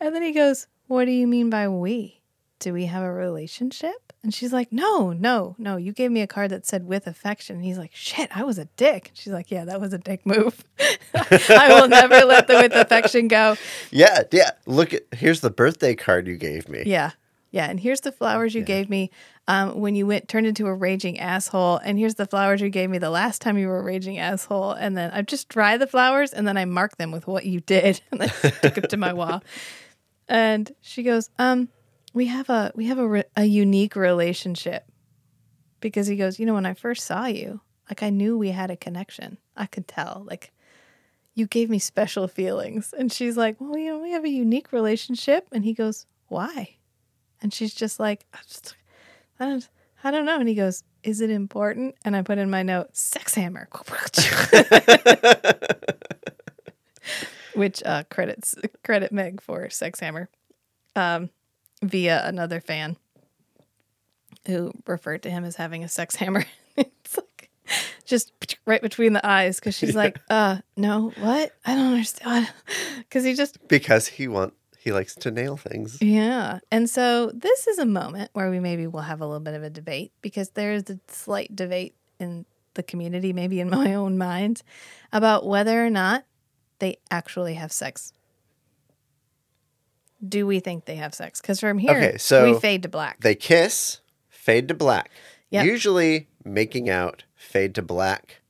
And then he goes, What do you mean by we? Do we have a relationship? And she's like, No, no, no. You gave me a card that said with affection. And he's like, Shit, I was a dick. She's like, Yeah, that was a dick move. I will never let the with affection go. Yeah, yeah. Look at here's the birthday card you gave me. Yeah. Yeah. And here's the flowers you gave me um, when you went turned into a raging asshole. And here's the flowers you gave me the last time you were a raging asshole. And then I just dry the flowers and then I mark them with what you did and I stick it to my wall. And she goes, um, we have a we have a, re- a unique relationship because he goes, you know, when I first saw you, like I knew we had a connection. I could tell, like you gave me special feelings. And she's like, well, you know, we have a unique relationship. And he goes, why? And she's just like, I, just, I don't, I don't know. And he goes, is it important? And I put in my note, sex hammer, which uh, credits credit Meg for sex hammer, um, via another fan who referred to him as having a sex hammer. it's like just right between the eyes because she's like, uh, no, what? I don't understand. Because he just Because he want he likes to nail things. yeah. And so this is a moment where we maybe will have a little bit of a debate because there is a slight debate in the community, maybe in my own mind, about whether or not they actually have sex? Do we think they have sex? Because from here, Okay, so we fade to black. They kiss, fade to black. Yep. Usually, making out, fade to black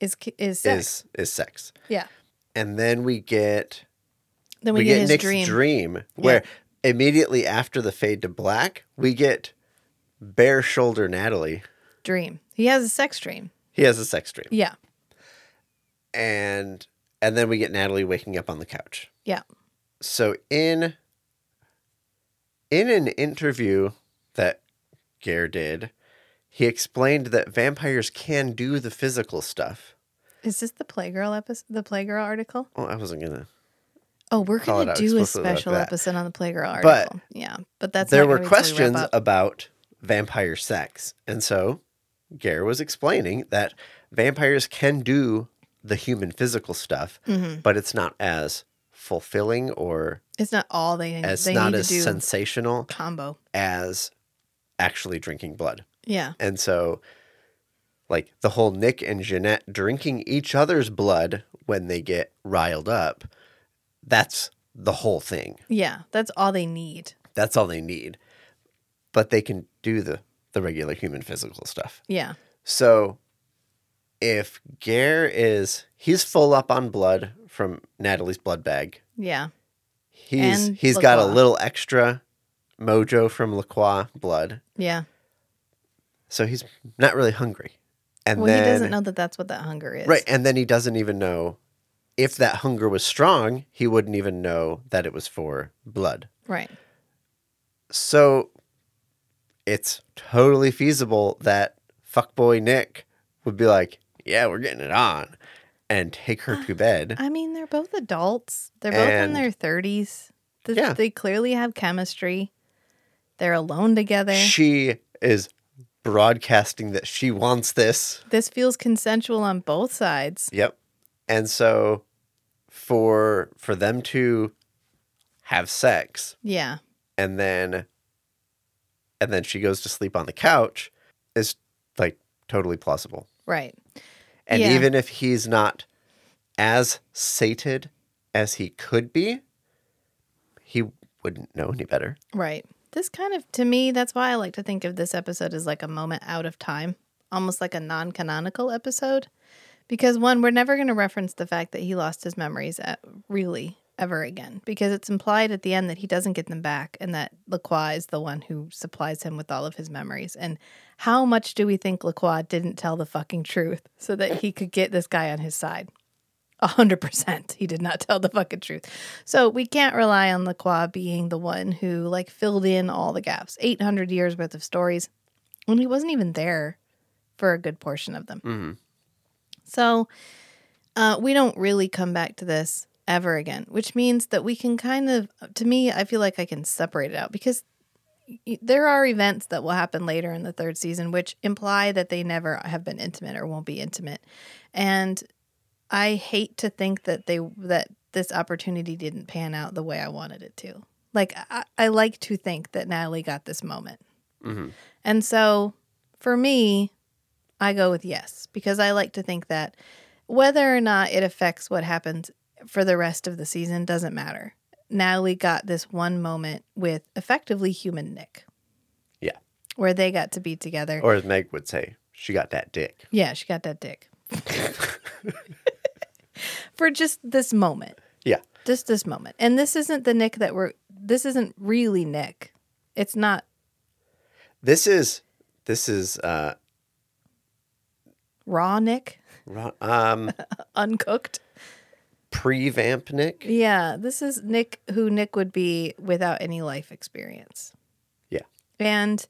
is is sex? is is sex, yeah. and then we get Then we, get, his Nick's dream. dream, where immediately after the fade to black, we get bare shoulder Natalie. Dream. He has a sex dream. He has a sex dream, Yeah. and and then we get Natalie waking up on the couch. Yeah. So in in an interview that Ger did, he explained that vampires can do the physical stuff. Is this the Playgirl episode? The Playgirl article? Well, I wasn't gonna. Oh, we're gonna do a special episode on the Playgirl article. But yeah, but that's there not were gonna be till we wrap questions about vampire sex, and so Ger was explaining that vampires can do the human physical stuff, Mhm. but it's not as fulfilling or It's not all they they not need as to do sensational combo. as actually drinking blood. Yeah. And so, like the whole Nick and Janette drinking each other's blood when they get riled up, that's the whole thing. Yeah, that's all they need. That's all they need. But they can do the, the regular human physical stuff. Yeah. So, if Ger is, he's full up on blood from Natalie's blood bag. Yeah. He's And he's got a LaCroix. little extra mojo from LaCroix blood. Yeah. So he's not really hungry. And well, then he doesn't know that that's what that hunger is. Right, and then he doesn't even know if that hunger was strong, he wouldn't even know that it was for blood. Right. So it's totally feasible that fuckboy Nick would be like, "Yeah, we're getting it on," and take her ah, to bed. I mean, they're both adults. They're both in And- their thirties. Yeah. They clearly have chemistry. They're alone together. She is broadcasting that she wants this. this feels consensual on both sides. Yep. And so for for them to have sex Yeah. and then and then she goes to sleep on the couch is like totally plausible. Right. And Yeah. even if he's not as sated as he could be, he wouldn't know any better. Right. This kind of, to me, that's why I like to think of this episode as like a moment out of time, almost like a non canonical episode. Because one, we're never going to reference the fact that he lost his memories at, really ever again, because it's implied at the end that he doesn't get them back and that LaCroix is the one who supplies him with all of his memories. And how much do we think LaCroix didn't tell the fucking truth so that he could get this guy on his side? A hundred percent. He did not tell the fucking truth. So we can't rely on Lacroix being the one who like filled in all the gaps. Eight hundred years worth of stories when he wasn't even there for a good portion of them. Mm-hmm. So uh, we don't really come back to this ever again, which means that we can kind of, to me, I feel like I can separate it out because there are events that will happen later in the third season which imply that they never have been intimate or won't be intimate. And I hate to think that they that this opportunity didn't pan out the way I wanted it to. Like I, I like to think that Natalie got this moment. Mm-hmm. And so for me, I go with yes because I like to think that whether or not it affects what happens for the rest of the season doesn't matter. Natalie got this one moment with effectively human Nick Yeah. where they got to be together. Or as Meg would say, she got that dick. yeah, she got that dick. for just this moment. Yeah. Just this moment. And this isn't the Nick that we're this isn't really Nick. It's not This is this is uh raw Nick, ro- um uncooked. Pre-vamp Nick. Yeah, this is Nick who Nick would be without any life experience. Yeah. And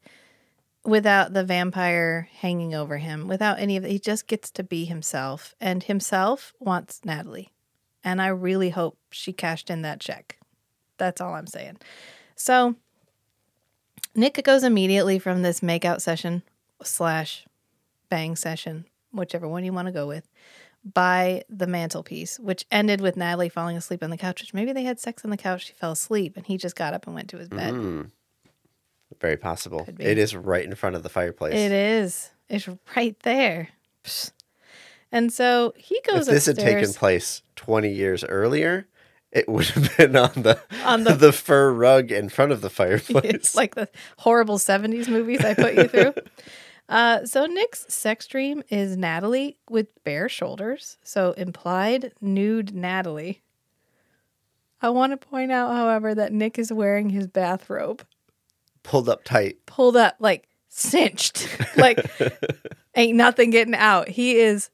without the vampire hanging over him, without any of it, he just gets to be himself. And himself wants Natalie. And I really hope she cashed in that check. That's all I'm saying. So Nick goes immediately from this makeout session slash bang session, whichever one you want to go with, by the mantelpiece, which ended with Natalie falling asleep on the couch, which maybe they had sex on the couch. She fell asleep and he just got up and went to his bed. Mm. Very possible. It is right in front of the fireplace. It is. It's right there. And so he goes. If this had taken place 20 years earlier, it would have been on the On the- the fur rug in front of the fireplace. It's like the horrible 70s movies I put you through. Uh, so Nick's sex dream is Natalie with bare shoulders. So implied nude Natalie. I want to point out, however, that Nick is wearing his bathrobe Pulled up tight. pulled up, like cinched. like ain't nothing getting out. He is,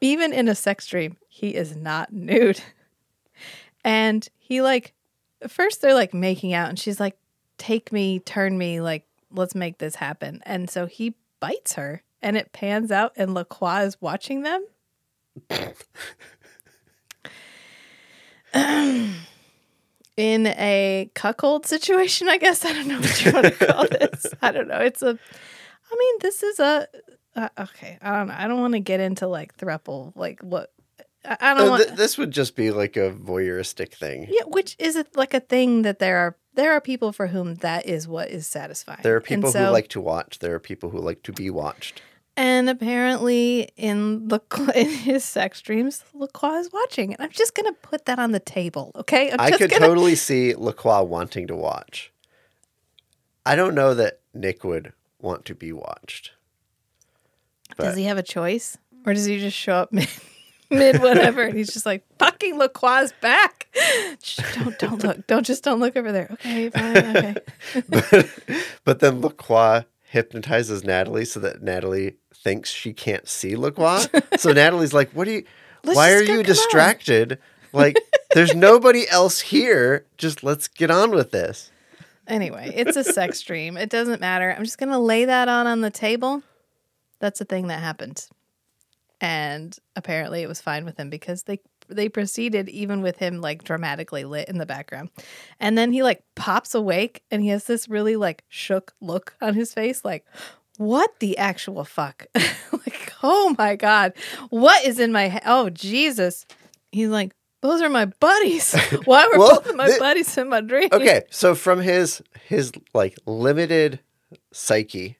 even in a sex dream, he is not nude. And he, like, first they're like making out, and she's like, take me, turn me, like, let's make this happen. And so he bites her, and it pans out, and LaCroix is watching them. in a cuckold situation, I guess. I don't know what you want to call this. I don't know. It's a, I mean, this is a, uh, okay. I don't know. I don't want to get into like thruple, like what, I, I don't Uh, want, th- this would just be like a voyeuristic thing. yeah, which is it like a thing that there are, there are people for whom that is what is satisfying. There are people so- who like to watch. There are people who like to be watched. And apparently, in the in his sex dreams, Lacroix is watching, and I'm just gonna put that on the table, okay? I could gonna, totally see Lacroix wanting to watch. I don't know that Nick would want to be watched. Does he have a choice, or does he just show up mid, whatever, and he's just like fucking Lacroix back? Shh, don't don't look, don't just don't look over there. Okay, fine, okay. but, but then Lacroix hypnotizes Natalie so that Natalie thinks she can't see Lacroix. so Natalie's like, "What are you? Let's why are you come on." distracted? Like, there's nobody else here. Just let's get on with this." Anyway, it's a sex dream. It doesn't matter. I'm just gonna lay that on on the table. That's a thing that happened, and apparently it was fine with him because they they proceeded even with him like dramatically lit in the background, and then he like pops awake and he has this really like shook look on his face, like. What the actual fuck? like, oh my God. What is in my head? Oh, Jesus. He's like, those are my buddies. Why were Well, both of my thi- buddies in my dream? Okay, so from his his like limited psyche,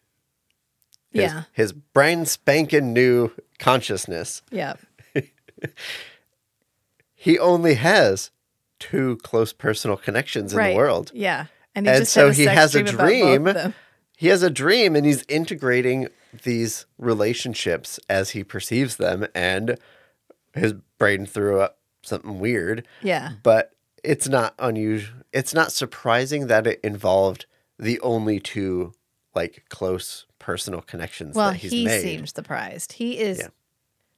his, Yeah. his brand spanking new consciousness, Yeah. he only has two close personal connections in right. the world. Yeah. And, he and just so he has a dream. He has a dream and he's integrating these relationships as he perceives them and his brain threw up something weird. Yeah. But it's not unusual. It's not surprising that it involved the only two like close personal connections Well, that he's he made. seems surprised. He is Yeah.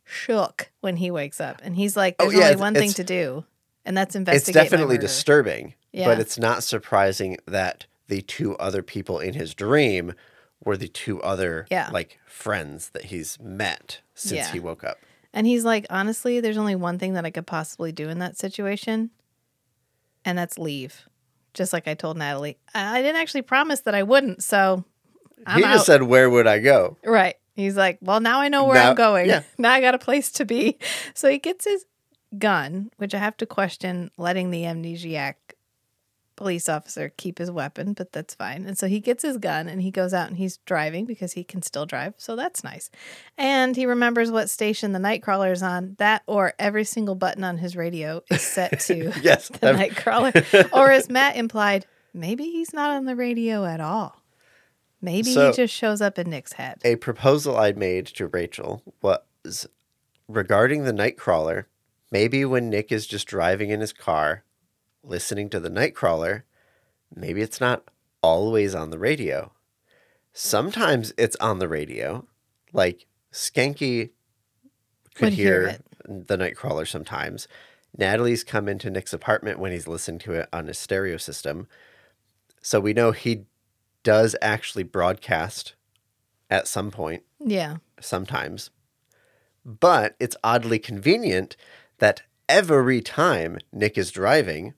shook when he wakes up, and he's like, Oh, "There's yeah, only one thing to do, and that's investigate." my definitely murder." disturbing, Yeah. but it's not surprising that the two other people in his dream were the two other like friends that he's met since he woke up. And he's like, "Honestly, there's only one thing that I could possibly do in that situation, and that's leave." Just like I told Natalie, I didn't actually promise that I wouldn't, so I'm he out. just said, "Where would I go?" Right. He's like, well, now I know where Now- I'm going. yeah. Now I got a place to be. So he gets his gun, which I have to question letting the amnesiac police officer keep his weapon, but that's fine. And so he gets his gun and he goes out and he's driving because he can still drive. So that's nice. And he remembers what station the Nightcrawler is on. That or every single button on his radio is set to Yes, the that- Nightcrawler. or as Matt implied, maybe he's not on the radio at all. Maybe So- he just shows up in Nick's head. A proposal I made to Rachel was regarding the Nightcrawler. Maybe when Nick is just driving in his car, listening to the Nightcrawler, maybe it's not always on the radio. Sometimes it's on the radio, like Schanke could Would hear hear the Nightcrawler sometimes. Natalie's come into Nick's apartment when he's listening to it on his stereo system. So we know he does actually broadcast at some point, Yeah. sometimes. But it's oddly convenient that every time Nick is driving,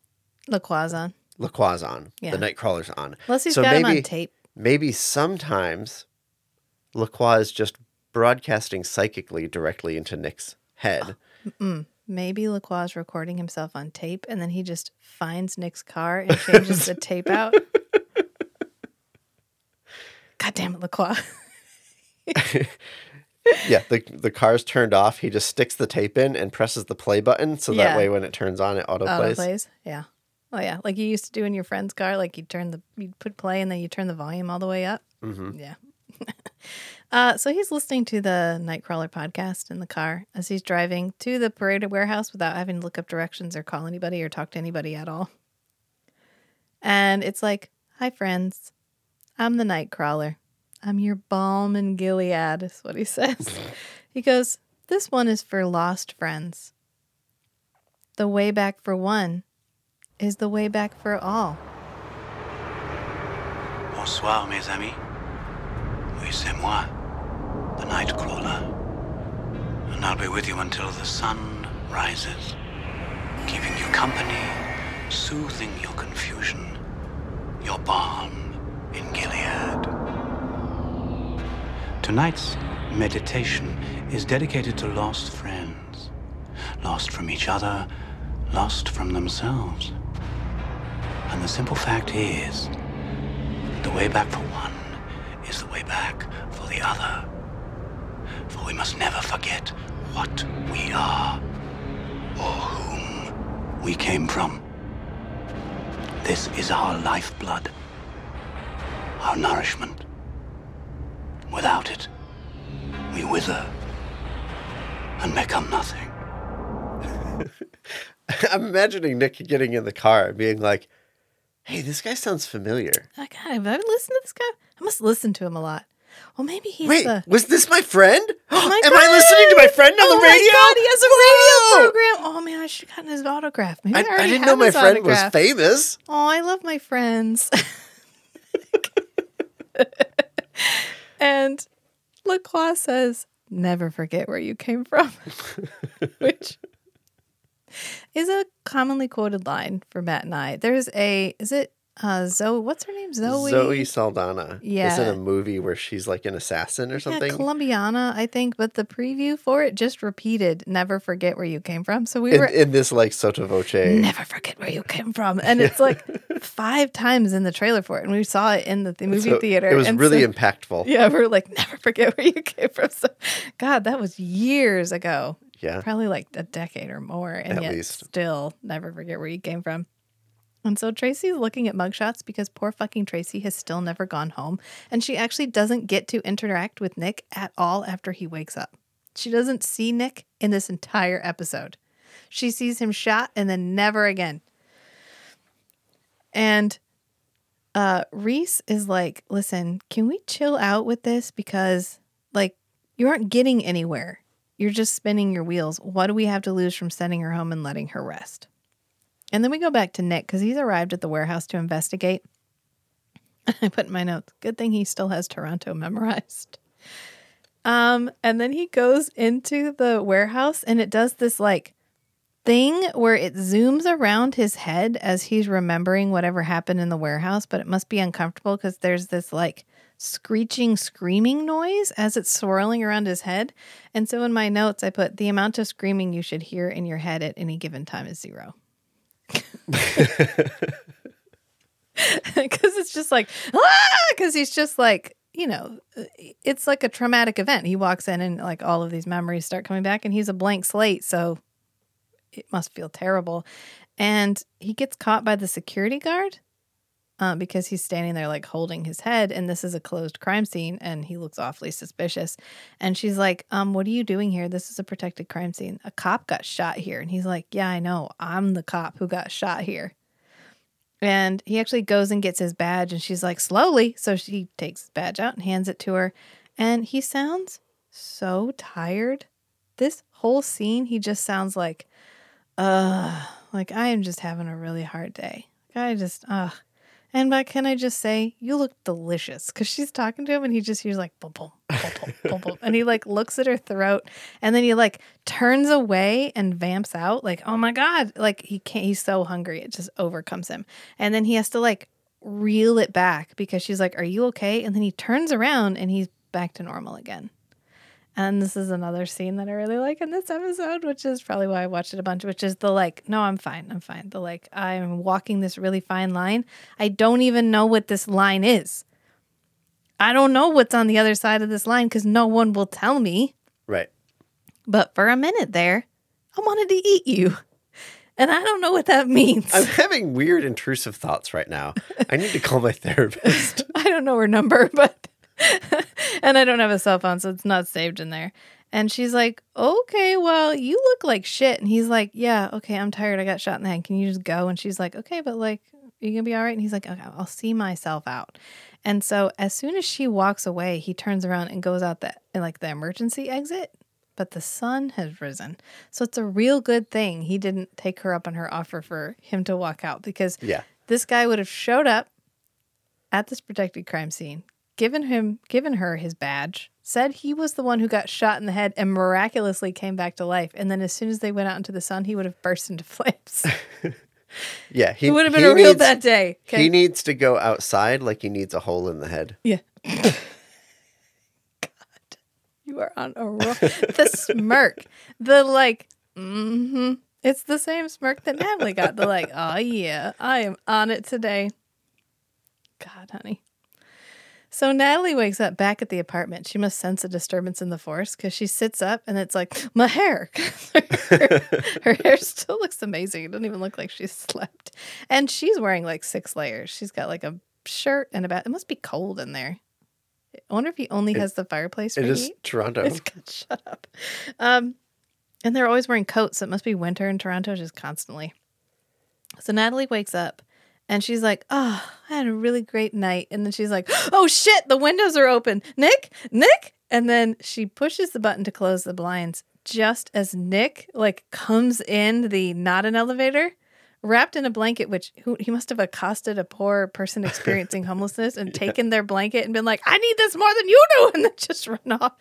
LaCroix on. LaCroix's on. Yeah. The Nightcrawler's on. Unless he's got him on tape. Maybe sometimes LaCroix is just broadcasting psychically directly into Nick's head. Mm-mm. Maybe LaCroix is recording himself on tape and then he just finds Nick's car and changes the tape out. God damn it, LaCroix. Yeah, the the car's turned off. He just sticks the tape in and presses the play button, so Yeah. that way when it turns on, it auto Auto plays. plays. Yeah. Oh yeah, like you used to do in your friend's car. Like you turn the you'd put play and then you turn the volume all the way up. Mm-hmm. Yeah. uh, so he's listening to the Nightcrawler podcast in the car as he's driving to the parade warehouse without having to look up directions or call anybody or talk to anybody at all. And it's like, "Hi friends, I'm the Nightcrawler. I'm your balm in Gilead," is what he says. he goes, "This one is for lost friends. The way back for one is the way back for all." Bonsoir, mes amis. Oui, c'est moi, the Nightcrawler. And I'll be with you until the sun rises, keeping you company, soothing your confusion, your balm in Gilead. Tonight's meditation is dedicated to lost friends, lost from each other, lost from themselves. And the simple fact is, the way back for one is the way back for the other. For we must never forget what we are or whom we came from. This is our lifeblood, our nourishment. Without it, we wither and become nothing. I'm imagining Nick getting in the car and being like, "Hey, this guy sounds familiar." God, have I listened to this guy? I must listen to him a lot. Well, maybe he's Wait, the. was this my friend? Oh my Am I listening to my friend on oh the radio? my God, he has a Whoa! radio program. Oh man, I should have gotten his autograph. Maybe I, I, I didn't know my friend autograph. was famous. Oh, I love my friends. and LaCroix says, never forget where you came from, which is a commonly quoted line for Matt and I. There's a, is it uh, Zoe? What's her name? Zoe? Zoe Saldana Yeah, is in a movie where she's like an assassin or something. Yeah, Colombiana, I think, but the preview for it just repeated, never forget where you came from. So we in, were in this like sotto voce. never forget where you came from. And it's like five times in the trailer for it. And we saw it in the th- movie So theater. It was and really so- impactful. Yeah, we are like, never forget where you came from. So, God, that was years ago. Yeah. Probably like a decade or more. And At yet least. still never forget where you came from. And so Tracy's looking at mugshots because poor fucking Tracy has still never gone home. And she actually doesn't get to interact with Nick at all after he wakes up. She doesn't see Nick in this entire episode. She sees him shot and then never again. And uh Reese is like, listen, can we chill out with this? Because like you aren't getting anywhere. You're just spinning your wheels. What do we have to lose from sending her home and letting her rest? And then we go back to Nick because he's arrived at the warehouse to investigate. I put in my notes, good thing he still has Toronto memorized. Um, and then he goes into the warehouse and it does this like thing where it zooms around his head as he's remembering whatever happened in the warehouse, but it must be uncomfortable because there's this like screeching, screaming noise as it's swirling around his head. And so in my notes, I put the amount of screaming you should hear in your head at any given time is zero. Because it's just like, ah, because he's just like, you know, it's like a traumatic event. He walks in and like all of these memories start coming back, and he's a blank slate. So it must feel terrible. And he gets caught by the security guard uh, because he's standing there like holding his head, and this is a closed crime scene, and he looks awfully suspicious. And she's like, "Um, what are you doing here? This is a protected crime scene. A cop got shot here." And he's like, "Yeah, I know. I'm the cop who got shot here." And he actually goes and gets his badge, and she's like, "Slowly." So she takes his badge out and hands it to her, and he sounds so tired. This whole scene, he just sounds like, uh, like I am just having a really hard day. I just, uh, and but can I just say, you look delicious because she's talking to him and he just hears like and he like looks at her throat and then he like turns away and vamps out like, oh my god, like he can't. He's so hungry, it just overcomes him, and then he has to like reel it back because she's like, "Are you okay?" And then he turns around and he's back to normal again. And this is another scene that I really like in this episode, which is probably why I watched it a bunch, which is the like, no, I'm fine. I'm fine. The like, I'm walking this really fine line. I don't even know what this line is. I don't know what's on the other side of this line because no one will tell me. Right. But for a minute there, I wanted to eat you. And I don't know what that means. I'm having weird intrusive thoughts right now. I need to call my therapist. I don't know her number, but and I don't have a cell phone, so it's not saved in there. And she's like, Okay, well, you look like shit. And he's like, Yeah, okay, I'm tired. I got shot in the head. Can you just go? And she's like, Okay, but like, are you gonna be all right? And he's like, Okay, I'll see myself out. And so as soon as she walks away, he turns around and goes out the like the emergency exit. But the sun has risen. So it's a real good thing he didn't take her up on her offer for him to walk out because Yeah. this guy would have showed up at this protected crime scene, given him given her his badge, said he was the one who got shot in the head and miraculously came back to life. And then as soon as they went out into the sun, he would have burst into flames. Yeah. He would have been a real bad day. Okay. He needs to go outside like he needs a hole in the head. yeah. God. You are on a roll. the smirk. The like, mm-hmm. It's the same smirk that Natalie got. The like, oh yeah, I am on it today. God, honey. So Natalie wakes up back at the apartment. She must sense a disturbance in the force because she sits up and it's like, my hair. her, her hair still looks amazing. It doesn't even look like she slept. And she's wearing like six layers. She's got like a shirt and a bat. It must be cold in there. I wonder if he only has the fireplace It is heat. Toronto. It's good. Shut up. Um, and they're always wearing coats. So it must be winter in Toronto just constantly. So Natalie wakes up and she's like, Oh, I had a really great night. And then she's like, Oh shit, the windows are open. Nick, Nick. And then she pushes the button to close the blinds just as Nick like comes in the not an elevator. Wrapped in a blanket, which who, he must have accosted a poor person experiencing homelessness and taken their blanket and been like, "I need this more than you do," and then just run off.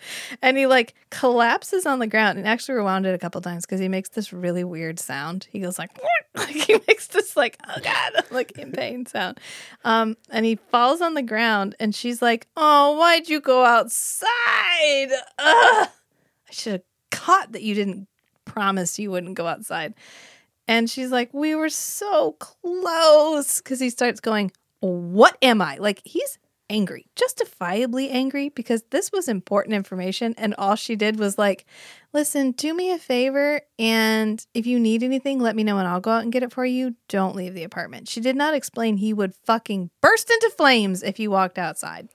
And he like collapses on the ground and actually rewound it a couple times because he makes this really weird sound. He goes like, like he makes this like oh god like in pain sound. Um, and he falls on the ground and she's like, "Oh, why'd you go outside? Ugh. I should have caught that you didn't promise you wouldn't go outside." And she's like, We were so close. Because he starts going, What am I? Like, he's angry, justifiably angry, because this was important information. And all she did was, like, Listen, do me a favor. And if you need anything, let me know and I'll go out and get it for you. Don't leave the apartment. She did not explain he would fucking burst into flames if you walked outside.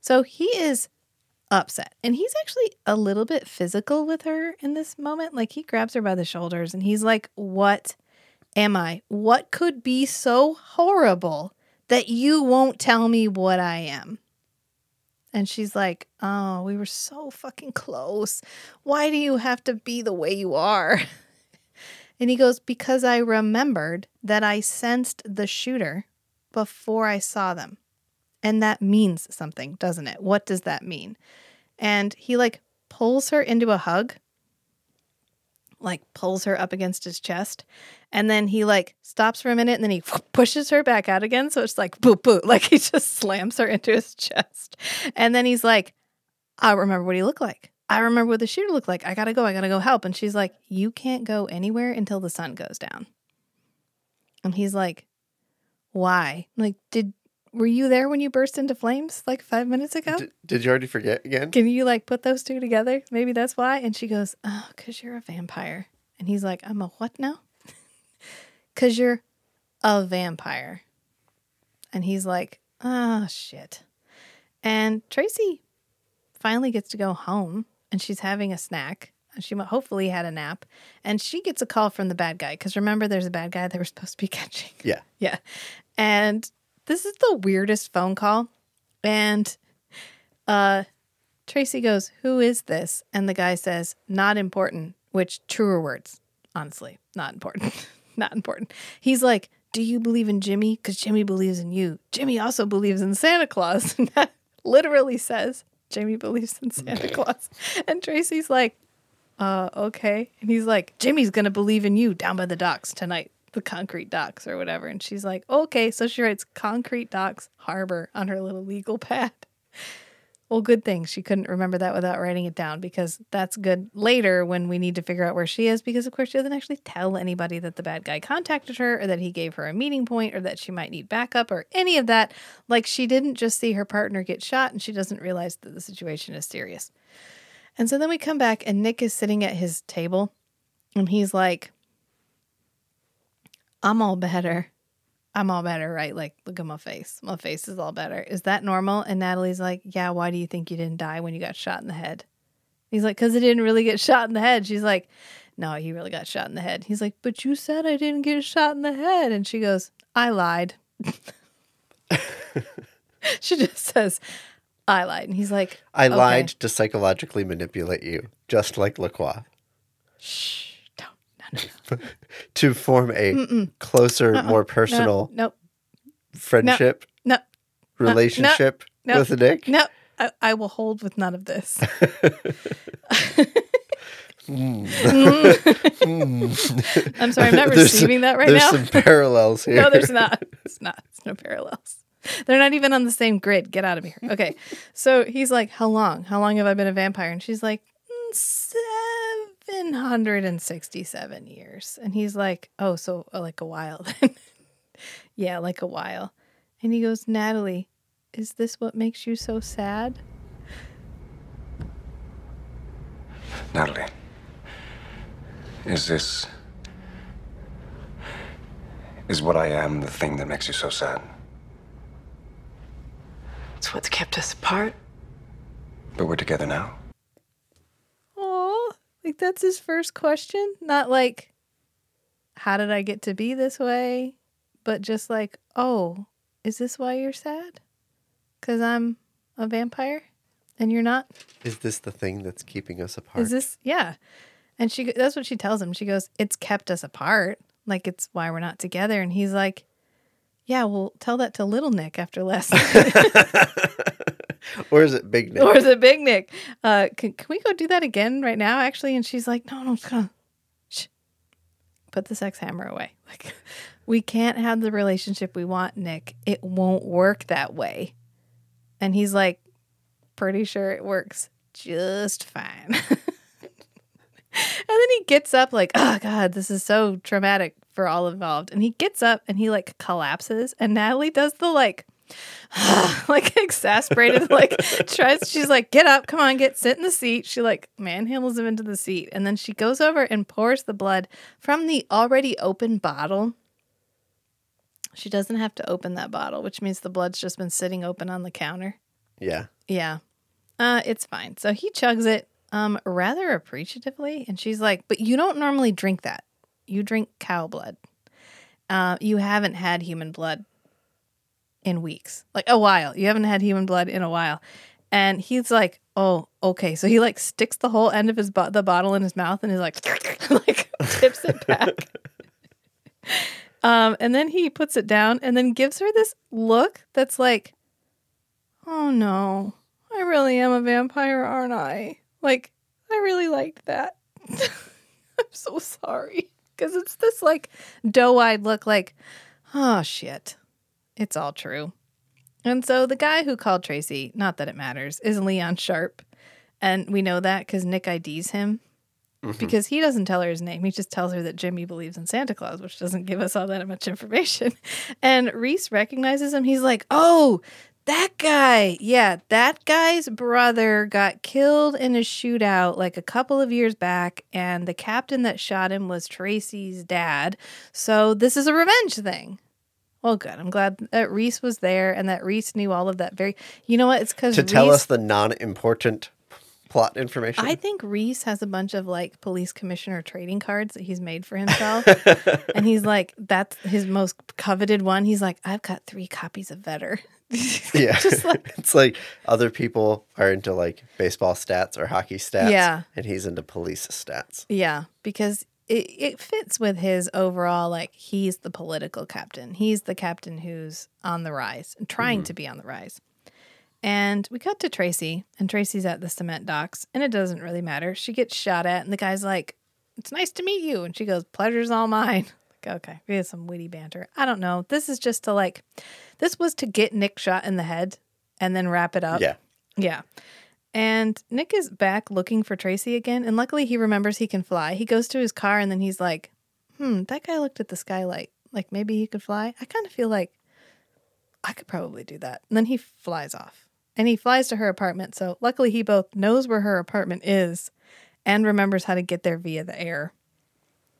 So he is upset. And he's actually a little bit physical with her in this moment. Like he grabs her by the shoulders and he's like, What am I? What could be so horrible that you won't tell me what I am? And she's like, Oh, we were so fucking close. Why do you have to be the way you are? And he goes, Because I remembered that I sensed the shooter before I saw them. And that means something, doesn't it? What does that mean? And he like pulls her into a hug, like pulls her up against his chest. And then he like stops for a minute and then he pushes her back out again. So it's like boop, boop. Like he just slams her into his chest. And then he's like, I remember what he looked like. I remember what the shooter looked like. I gotta go. I gotta go help. And she's like, You can't go anywhere until the sun goes down. And he's like, Why? Like, did were you there when you burst into flames like five minutes ago? D- did you already forget again? Can you like put those two together? Maybe that's why. And she goes, Oh, because you're a vampire. And he's like, I'm a what now? Because you're a vampire. And he's like, Oh, shit. And Tracy finally gets to go home and she's having a snack. And she hopefully had a nap. And she gets a call from the bad guy. Because remember, there's a bad guy they were supposed to be catching. Yeah. Yeah. And this is the weirdest phone call. And uh Tracy goes, Who is this? And the guy says, Not important, which truer words, honestly, not important. not important. He's like, Do you believe in Jimmy? Because Jimmy believes in you. Jimmy also believes in Santa Claus. And that literally says Jimmy believes in Santa Claus. And Tracy's like, uh, okay. And he's like, Jimmy's gonna believe in you down by the docks tonight, the concrete docks or whatever. And she's like, okay. So she writes concrete docks harbor on her little legal pad. Well, good thing she couldn't remember that without writing it down because that's good later when we need to figure out where she is because, of course, she doesn't actually tell anybody that the bad guy contacted her or that he gave her a meeting point or that she might need backup or any of that. Like, she didn't just see her partner get shot and she doesn't realize that the situation is serious. And so then we come back and Nick is sitting at his table and he's like, I'm all better. I'm all better, right? Like, look at my face. My face is all better. Is that normal? And Natalie's like, Yeah, why do you think you didn't die when you got shot in the head? He's like, Because I didn't really get shot in the head. She's like, No, he really got shot in the head. He's like, But you said I didn't get shot in the head. And she goes, I lied. she just says, I lied. And he's like, I "Okay." lied to psychologically manipulate you, just like LaCroix, Shh, don't. No, no, no. to form a Mm-mm. closer, Uh-uh. more personal No, nope. friendship, No. relationship no, with Nick. No, I, I will hold with none of this. I'm sorry, I'm not There's- receiving that right there's now. There's some parallels here. no, there's not. It's not. It's no parallels. They're not even on the same grid. Get out of here. Okay. So he's like, How long? How long have I been a vampire? And she's like, "Mm, 767 years. And he's like, Oh, so uh, like a while then. yeah, like a while. And he goes, Natalie, is this what makes you so sad? Natalie, is this. Is what I am the thing that makes you so sad? It's what's kept us apart. But we're together now. Like that's his first question. Not like, how did I get to be this way? But just like, oh, is this why you're sad? Because I'm a vampire and you're not? Is this the thing that's keeping us apart? Is this, yeah. And she, that's what she tells him. She goes, it's kept us apart. Like it's why we're not together. And he's like, yeah, well, tell that to little Nick after last night. or is it Big Nick? or is it Big Nick? Uh, can, can we go do that again right now, actually? And she's like, no, no, on. Shh. Put the sex hammer away. Like, we can't have the relationship we want, Nick. It won't work that way. And he's like, pretty sure it works just fine. And then he gets up like, oh God, this is so traumatic for all involved. And he gets up and he like collapses. And Natalie does the like, like exasperated, like tries, she's like, get up, come on, get, sit in the seat. She like manhandles him into the seat. And then she goes over and pours the blood from the already open bottle. She doesn't have to open that bottle, which means the blood's just been sitting open on the counter. Yeah. Yeah. Uh, it's fine. So he chugs it um rather appreciatively and she's like, "But you don't normally drink that. You drink cow blood. Uh you haven't had human blood in weeks. Like a while. You haven't had human blood in a while." And he's like, "Oh, okay." So he like sticks the whole end of his bo- the bottle in his mouth and is like like tips it back. um and then he puts it down and then gives her this look that's like, "Oh no. I really am a vampire, aren't I? Like, I really liked that. I'm so sorry. Because it's this like doe eyed look like, oh shit, it's all true. And so the guy who called Tracy, not that it matters, is Leon Sharp. And we know that because Nick IDs him. Mm-hmm. Because he doesn't tell her his name. He just tells her that Jimmy believes in Santa Claus, which doesn't give us all that much information. And Reese recognizes him. He's like, oh, that guy. Yeah, that guy's brother got killed in a shootout like a couple of years back. And the captain that shot him was Tracy's dad. So this is a revenge thing. Well, good. I'm glad that Reese was there and that Reese knew all of that very. You know what? It's because To tell us the non-important plot information. I think Reese has a bunch of like police commissioner trading cards that he's made for himself. and he's like, that's his most coveted one. He's like, I've got three copies of Vetter. yeah. Like, it's like other people are into like baseball stats or hockey stats. Yeah. And he's into police stats. yeah, because it, it fits with his overall, like, he's the political captain. He's the captain who's on the rise and trying mm-hmm. to be on the rise. And we cut to Tracy, and Tracy's at the cement docks, and it doesn't really matter. She gets shot at, and the guy's like, It's nice to meet you. And she goes, Pleasure's all mine. Like, okay, we had some witty banter. I don't know. This is just to like, this was to get Nick shot in the head and then wrap it up. Yeah. Yeah. And Nick is back looking for Tracy again. And luckily, he remembers he can fly. He goes to his car and then he's like, hmm, that guy looked at the skylight. Like maybe he could fly. I kind of feel like I could probably do that. And then he flies off and he flies to her apartment. So luckily, he both knows where her apartment is and remembers how to get there via the air.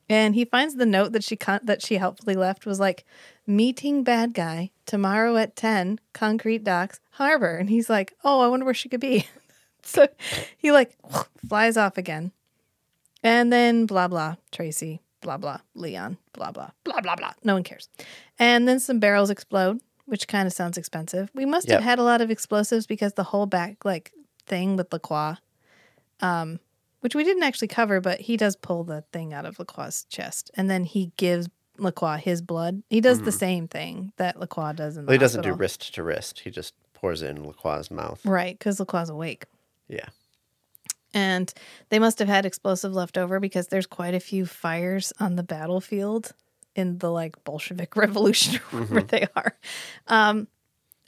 And he finds the note that she con- that she helpfully left was like, "Meeting bad guy tomorrow at ten, Concrete Docks Harbor." And he's like, "Oh, I wonder where she could be." so he like flies off again, and then blah blah Tracy, blah blah Leon, blah blah blah blah blah. No one cares. And then some barrels explode, which kind of sounds expensive. We must Yep. have had a lot of explosives because the whole back like thing with LaCroix, um, which we didn't actually cover, but he does pull the thing out of LaCroix's chest, and then he gives LaCroix his blood. He does the same thing that LaCroix does in the Well, he doesn't do wrist to wrist. He just pours it in LaCroix's mouth. right because LaCroix's awake. Yeah. And they must have had explosive left over because there's quite a few fires on the battlefield in the like Bolshevik Revolution or wherever they are. Um,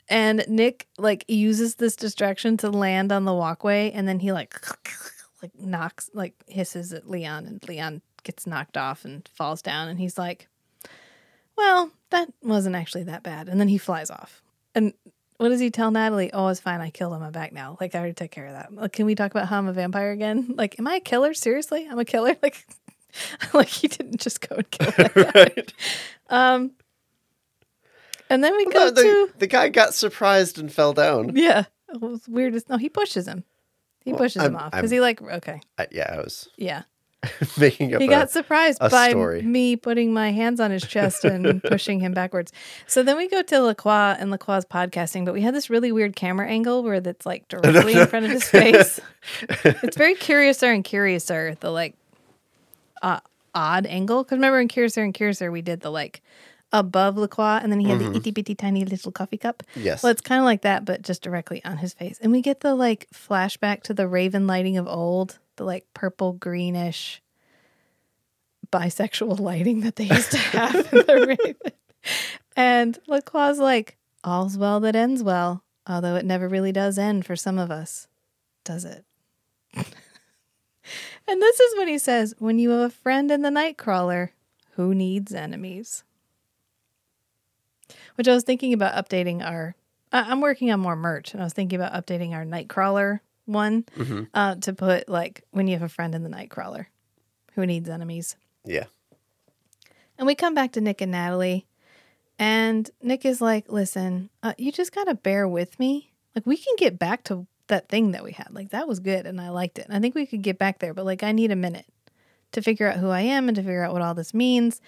and Nick like uses this distraction to land on the walkway, and then he like like knocks like hisses at Leon, and Leon gets knocked off and falls down, and he's like, "Well, that wasn't actually that bad." And then he flies off. And what does he tell Natalie? Oh, it's fine. I killed him. I'm back now. Like I already took care of that. Like, can we talk about how I'm a vampire again? Like, am I a killer? Seriously, I'm a killer. Like, like he didn't just go and kill that guy. right. Um, and then we go The, to the, guy got surprised and fell down. yeah. It was weird. as- No, he pushes him. He Well, pushes him I'm- off because he like okay, I, yeah, I was yeah. making up He a- got surprised by story. me putting my hands on his chest and pushing him backwards. So then we go to LaCroix and LaCroix's podcasting, but we had this really weird camera angle where that's like directly in front of his face. it's very curiouser and curiouser, the like uh, odd angle. Because remember in Curiouser and Curiouser, we did the like above LaCroix and then he had the itty bitty tiny little coffee cup. Mm-hmm. Yes. Well, it's kind of like that, but just directly on his face. And we get the like flashback to the raven lighting of old, the like purple greenish bisexual lighting that they used to have in the raven. And LaCroix's like, all's well that ends well, although it never really does end for some of us, does it? and this is what he says, when you have a friend in the Nightcrawler, who needs enemies? Which I was thinking about updating our. I'm working on more merch, and I was thinking about updating our Nightcrawler one Mm-hmm. uh, to put like when you have a friend in the Nightcrawler, who needs enemies. Yeah. And we come back to Nick and Natalie, and Nick is like, "Listen, uh, you just gotta bear with me. Like, we can get back to that thing that we had. Like, that was good, and I liked it. And I think we could get back there, but like, I need a minute to figure out who I am and to figure out what all this means.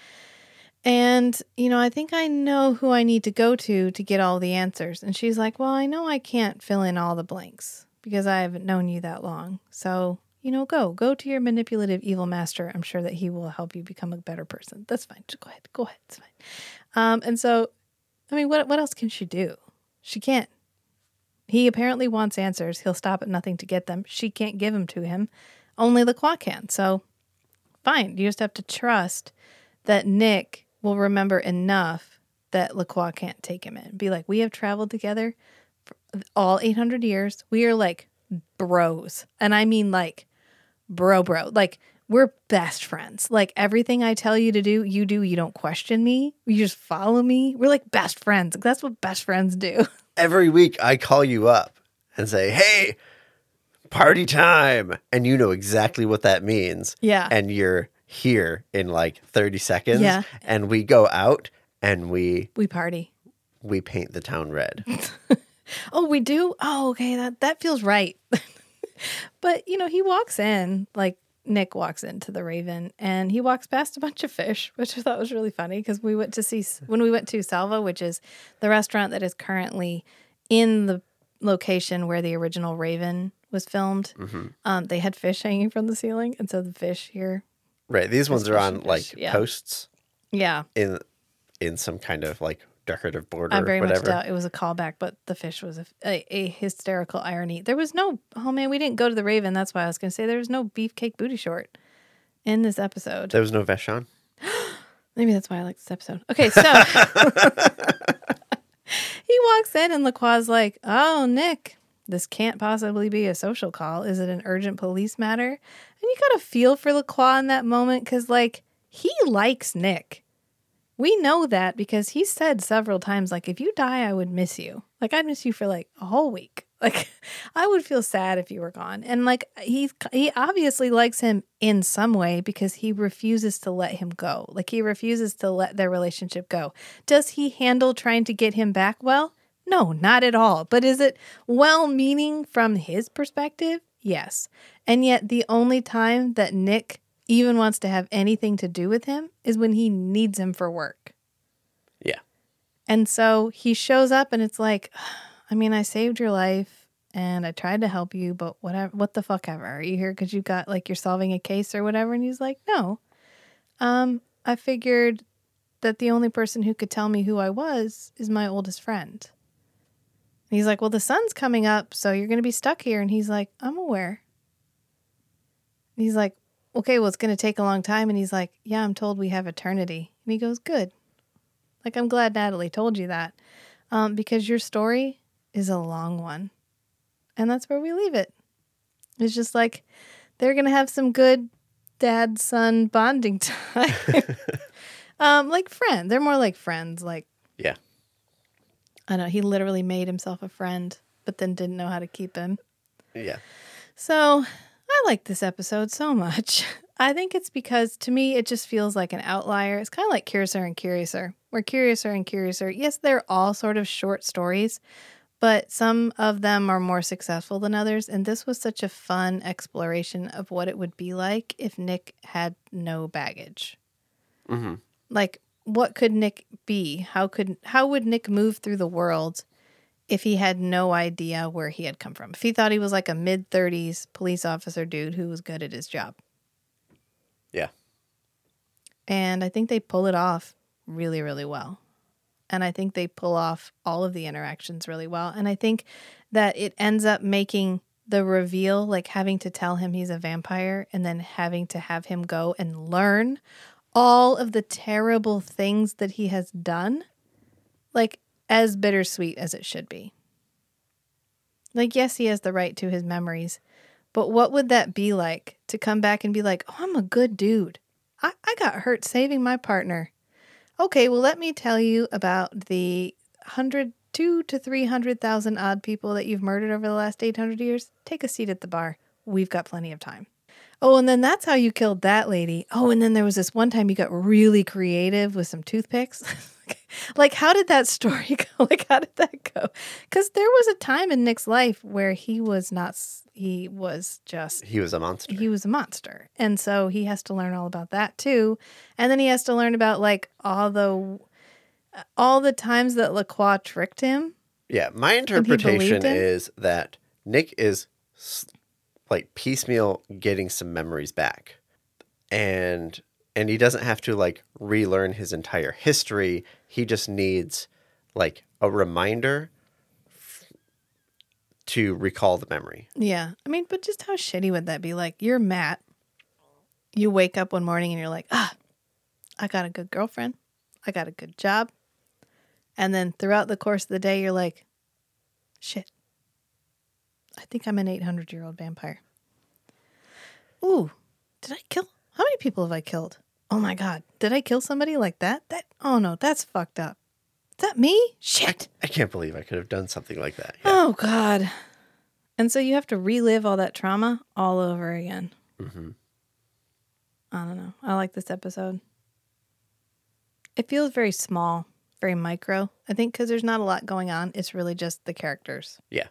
And you know, I think I know who I need to go to to get all the answers." And she's like, "Well, I know I can't fill in all the blanks because I haven't known you that long. So." You know, go go to your manipulative evil master. I'm sure that he will help you become a better person. That's fine. Just go ahead. Go ahead. It's fine. Um, and so, I mean, what what else can she do? She can't. He apparently wants answers. He'll stop at nothing to get them. She can't give them to him. Only LaCroix can. So, fine. You just have to trust that Nick will remember enough that LaCroix can't take him in. Be like, we have traveled together all 800 years. We are like bros. And I mean like bro, bro. Like we're best friends. Like everything I tell you to do, you do. You don't question me. You just follow me. We're like best friends. That's what best friends do. Every week I call you up and say, "Hey, party time," and you know exactly what that means. Yeah. And you're here in like 30 seconds. Yeah. And we go out and we We party. we paint the town red. Oh, we do? Oh, okay. That that feels right. but, you know, he walks in, like Nick walks into the Raven and he walks past a bunch of fish, which I thought was really funny because we went to see when we went to Salva, which is the restaurant that is currently in the location where the original Raven was filmed. Um, they had fish hanging from the ceiling, and so the fish here, right. These ones are on and like fish, yeah. posts yeah, in in some kind of like decorative border I very whatever. much doubt it was a callback, but the fish was a, a, a hysterical irony. There was no, oh man, we didn't go to the Raven. That's why I was going to say there was no beefcake booty short in this episode. There was no Vachon. Maybe that's why I like this episode. Okay, so he walks in and LaCroix's like, oh, Nick, This can't possibly be a social call. Is it an urgent police matter? And you got to feel for LaCroix in that moment because, like, he likes Nick. We know that because he said several times, like, if you die, I would miss you. Like, I'd miss you for like a whole week. Like, I would feel sad if you were gone. And like, he he obviously likes him in some way because he refuses to let him go. Like, he refuses to let their relationship go. Does he handle trying to get him back well? No, not at all. But is it well meaning from his perspective? Yes. And yet, the only time that Nick even wants to have anything to do with him is when he needs him for work. Yeah. And so he shows up and it's like, I mean, I saved your life and I tried to help you, but whatever, what the fuck ever. Are you here because you got like you're solving a case or whatever? And he's like, no. Um, I figured that the only person who could tell me who I was is my oldest friend. And he's like, well, the sun's coming up, so you're going to be stuck here. And he's like, I'm aware. And he's like, okay, well, it's going to take a long time. And he's like, yeah, I'm told we have eternity. And he goes, good. Like, I'm glad Natalie told you that um, because your story is a long one. And that's where we leave it. It's just like they're going to have some good dad son bonding time. um, like friend. They're more like friends. Like, Yeah. I know. He literally made himself a friend, but then didn't know how to keep him. Yeah. So I like this episode so much. I think it's because to me it just feels like an outlier. It's kind of like Curiouser and Curiouser, where Curiouser and Curiouser, yes, they're all sort of short stories, but some of them are more successful than others. And this was such a fun exploration of what it would be like if Nick had no baggage. Mm-hmm. Like, what could Nick be? How could how would Nick move through the world if he had no idea where he had come from? If he thought he was like a mid thirties police officer dude who was good at his job. Yeah. And I think they pull it off really, really well. And I think they pull off all of the interactions really well. And I think that it ends up making the reveal, like having to tell him he's a vampire and then having to have him go and learn all of the terrible things that he has done, like as bittersweet as it should be. Like, yes, he has the right to his memories, but what would that be like to come back and be like, oh, I'm a good dude? I, I got hurt saving my partner. Okay, well, let me tell you about the hundred two to three hundred thousand odd people that you've murdered over the last eight hundred years. Take a seat at the bar. We've got plenty of time. Oh, and then that's how you killed that lady. Oh, and then there was this one time you got really creative with some toothpicks. like, how did that story go? Like, how did that go? Because there was a time in Nick's life where he was not, he was just He was a monster. he was a monster. And so he has to learn all about that too. And then he has to learn about like all the uh, all the times that LaCroix tricked him. Yeah, my interpretation is that Nick is like piecemeal getting some memories back, and and he doesn't have to like relearn his entire history. He just needs like a reminder f- to recall the memory. Yeah. I mean, but just how shitty would that be? Like you're Matt. You wake up one morning and you're like, "Ah, I got a good girlfriend. I got a good job." And then throughout the course of the day you're like, "Shit. I think I'm an 800-year-old vampire." Ooh, did I kill? How many people have I killed? Oh my god, did I kill somebody like that? That oh no, that's fucked up. Is that me? Shit. I can't believe I could have done something like that. Oh god. And so you have to relive all that trauma all over again. hmm I don't know. I like this episode. It feels very small, very micro. I think because there's not a lot going on. It's really just the characters. Yeah.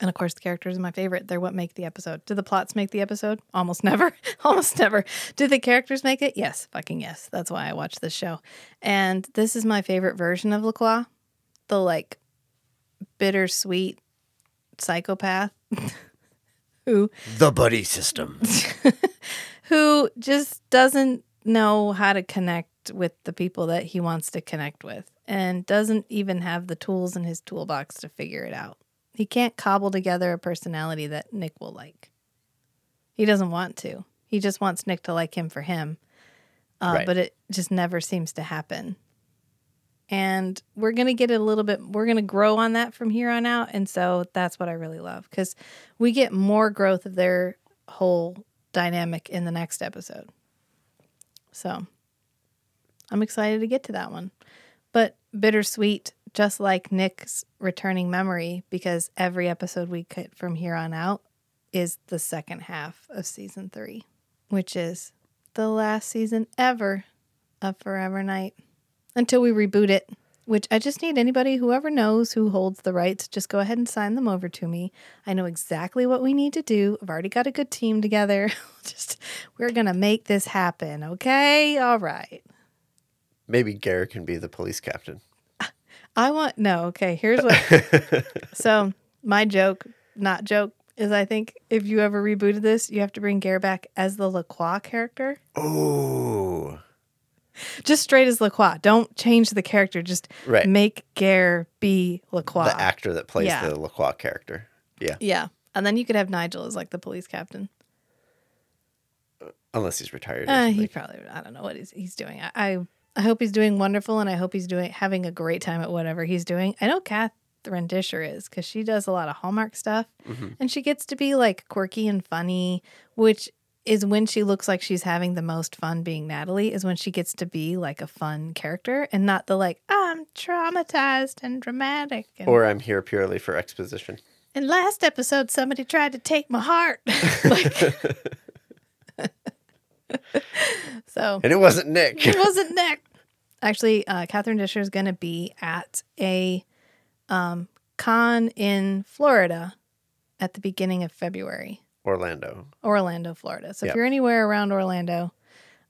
And of course, the characters are my favorite. They're what make the episode. Do the plots make the episode? Almost never. Almost never. Do the characters make it? Yes, fucking yes. That's why I watch this show. And this is my favorite version of LaCroix. The like bittersweet psychopath who The buddy system. who just doesn't know how to connect with the people that he wants to connect with and doesn't even have the tools in his toolbox to figure it out. He can't cobble together a personality that Nick will like. He doesn't want to. He just wants Nick to like him for him. Uh, Right. But it just never seems to happen. and we're going to get a little bit we're going to grow on that from here on out and so that's what I really love cuz we get more growth of their whole dynamic in the next episode. So, I'm excited to get to that one. But bittersweet just like Nick's returning memory because every episode we cut from here on out is the second half of season 3, which is the last season ever of Forever Knight until we reboot it, which I just need anybody, whoever knows who holds the rights, just go ahead and sign them over to me. I know exactly what we need to do. I've already got a good team together. just, we're to make this happen, okay? All right. Maybe Garrett can be the police captain. I want, no, okay, here's what. so, my joke, not joke, is I think if you ever rebooted this, you have to bring Ger back as the LaCroix character. Oh. Just straight as LaCroix. Don't change the character. Just Right. make Ger be LaCroix. The actor that plays Yeah. the LaCroix character. Yeah. Yeah. And then you could have Nigel as like the police captain. Unless he's retired. Uh, he probably, I don't know what he's, he's doing. I, I, I hope he's doing wonderful and I hope he's doing, having a great time at whatever he's doing. I know Catherine Disher is because she does a lot of Hallmark stuff Mhm. and she gets to be like quirky and funny, which is when she looks like she's having the most fun being Natalie, is when she gets to be like a fun character and not the like, I'm traumatized and dramatic. And, Or I'm here purely for exposition. in last episode, somebody tried to take my heart. like, so And it wasn't Nick. it wasn't Nick. Actually, uh, Catherine Disher is going to be at a um, con in Florida at the beginning of February, Orlando. Orlando, Florida. So if you're anywhere around Orlando,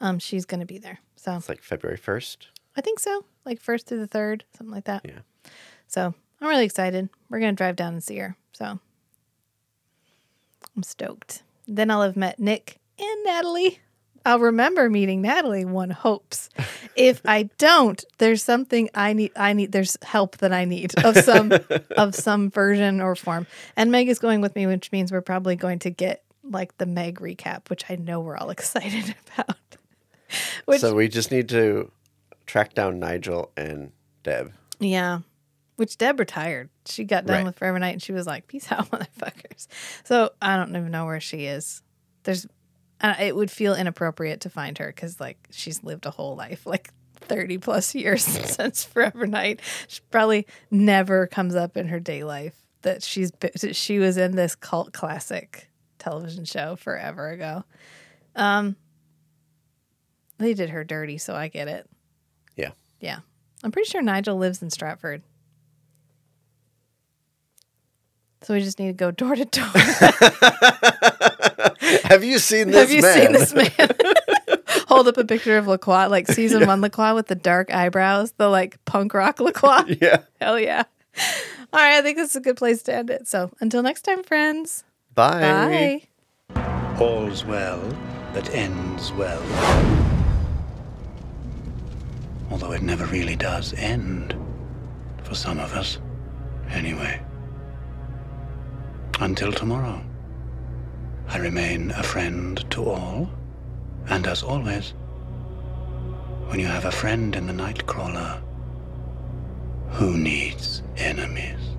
um, she's going to be there. So It's like February 1st. I think so, like first through the third, something like that. Yeah. So I'm really excited. We're going to drive down and see her. So I'm stoked. Then I'll have met Nick and Natalie. I'll remember meeting Natalie, one hopes. If I don't, there's something I need I need there's help that I need of some of some version or form. And Meg is going with me, which means we're probably going to get like the Meg recap, which I know we're all excited about. Which so we just need to track down Nigel and Deb. Yeah. Which Deb retired. She got done Right. with Forever Knight and she was like, peace out, motherfuckers. So I don't even know where she is. There's, uh, it would feel inappropriate to find her because, like, she's lived a whole life, like 30 plus years since Forever Knight. She probably never comes up in her day life that she's been, that she was in this cult classic television show forever ago. Um, they did her dirty, so I get it. Yeah. Yeah. I'm pretty sure Nigel lives in Stratford. So we just need to go door to door. Have you seen this Have you man? seen this man? Hold up a picture of LaCroix, like season one LaCroix with the dark eyebrows, the like punk rock LaCroix. yeah. Hell yeah. All right, I think this is a good place to end it. So until next time, friends. Bye. Bye. All's well that ends well. Although it never really does end. For some of us, anyway. Until tomorrow, I remain a friend to all. And as always, when you have a friend in the Nightcrawler, who needs enemies?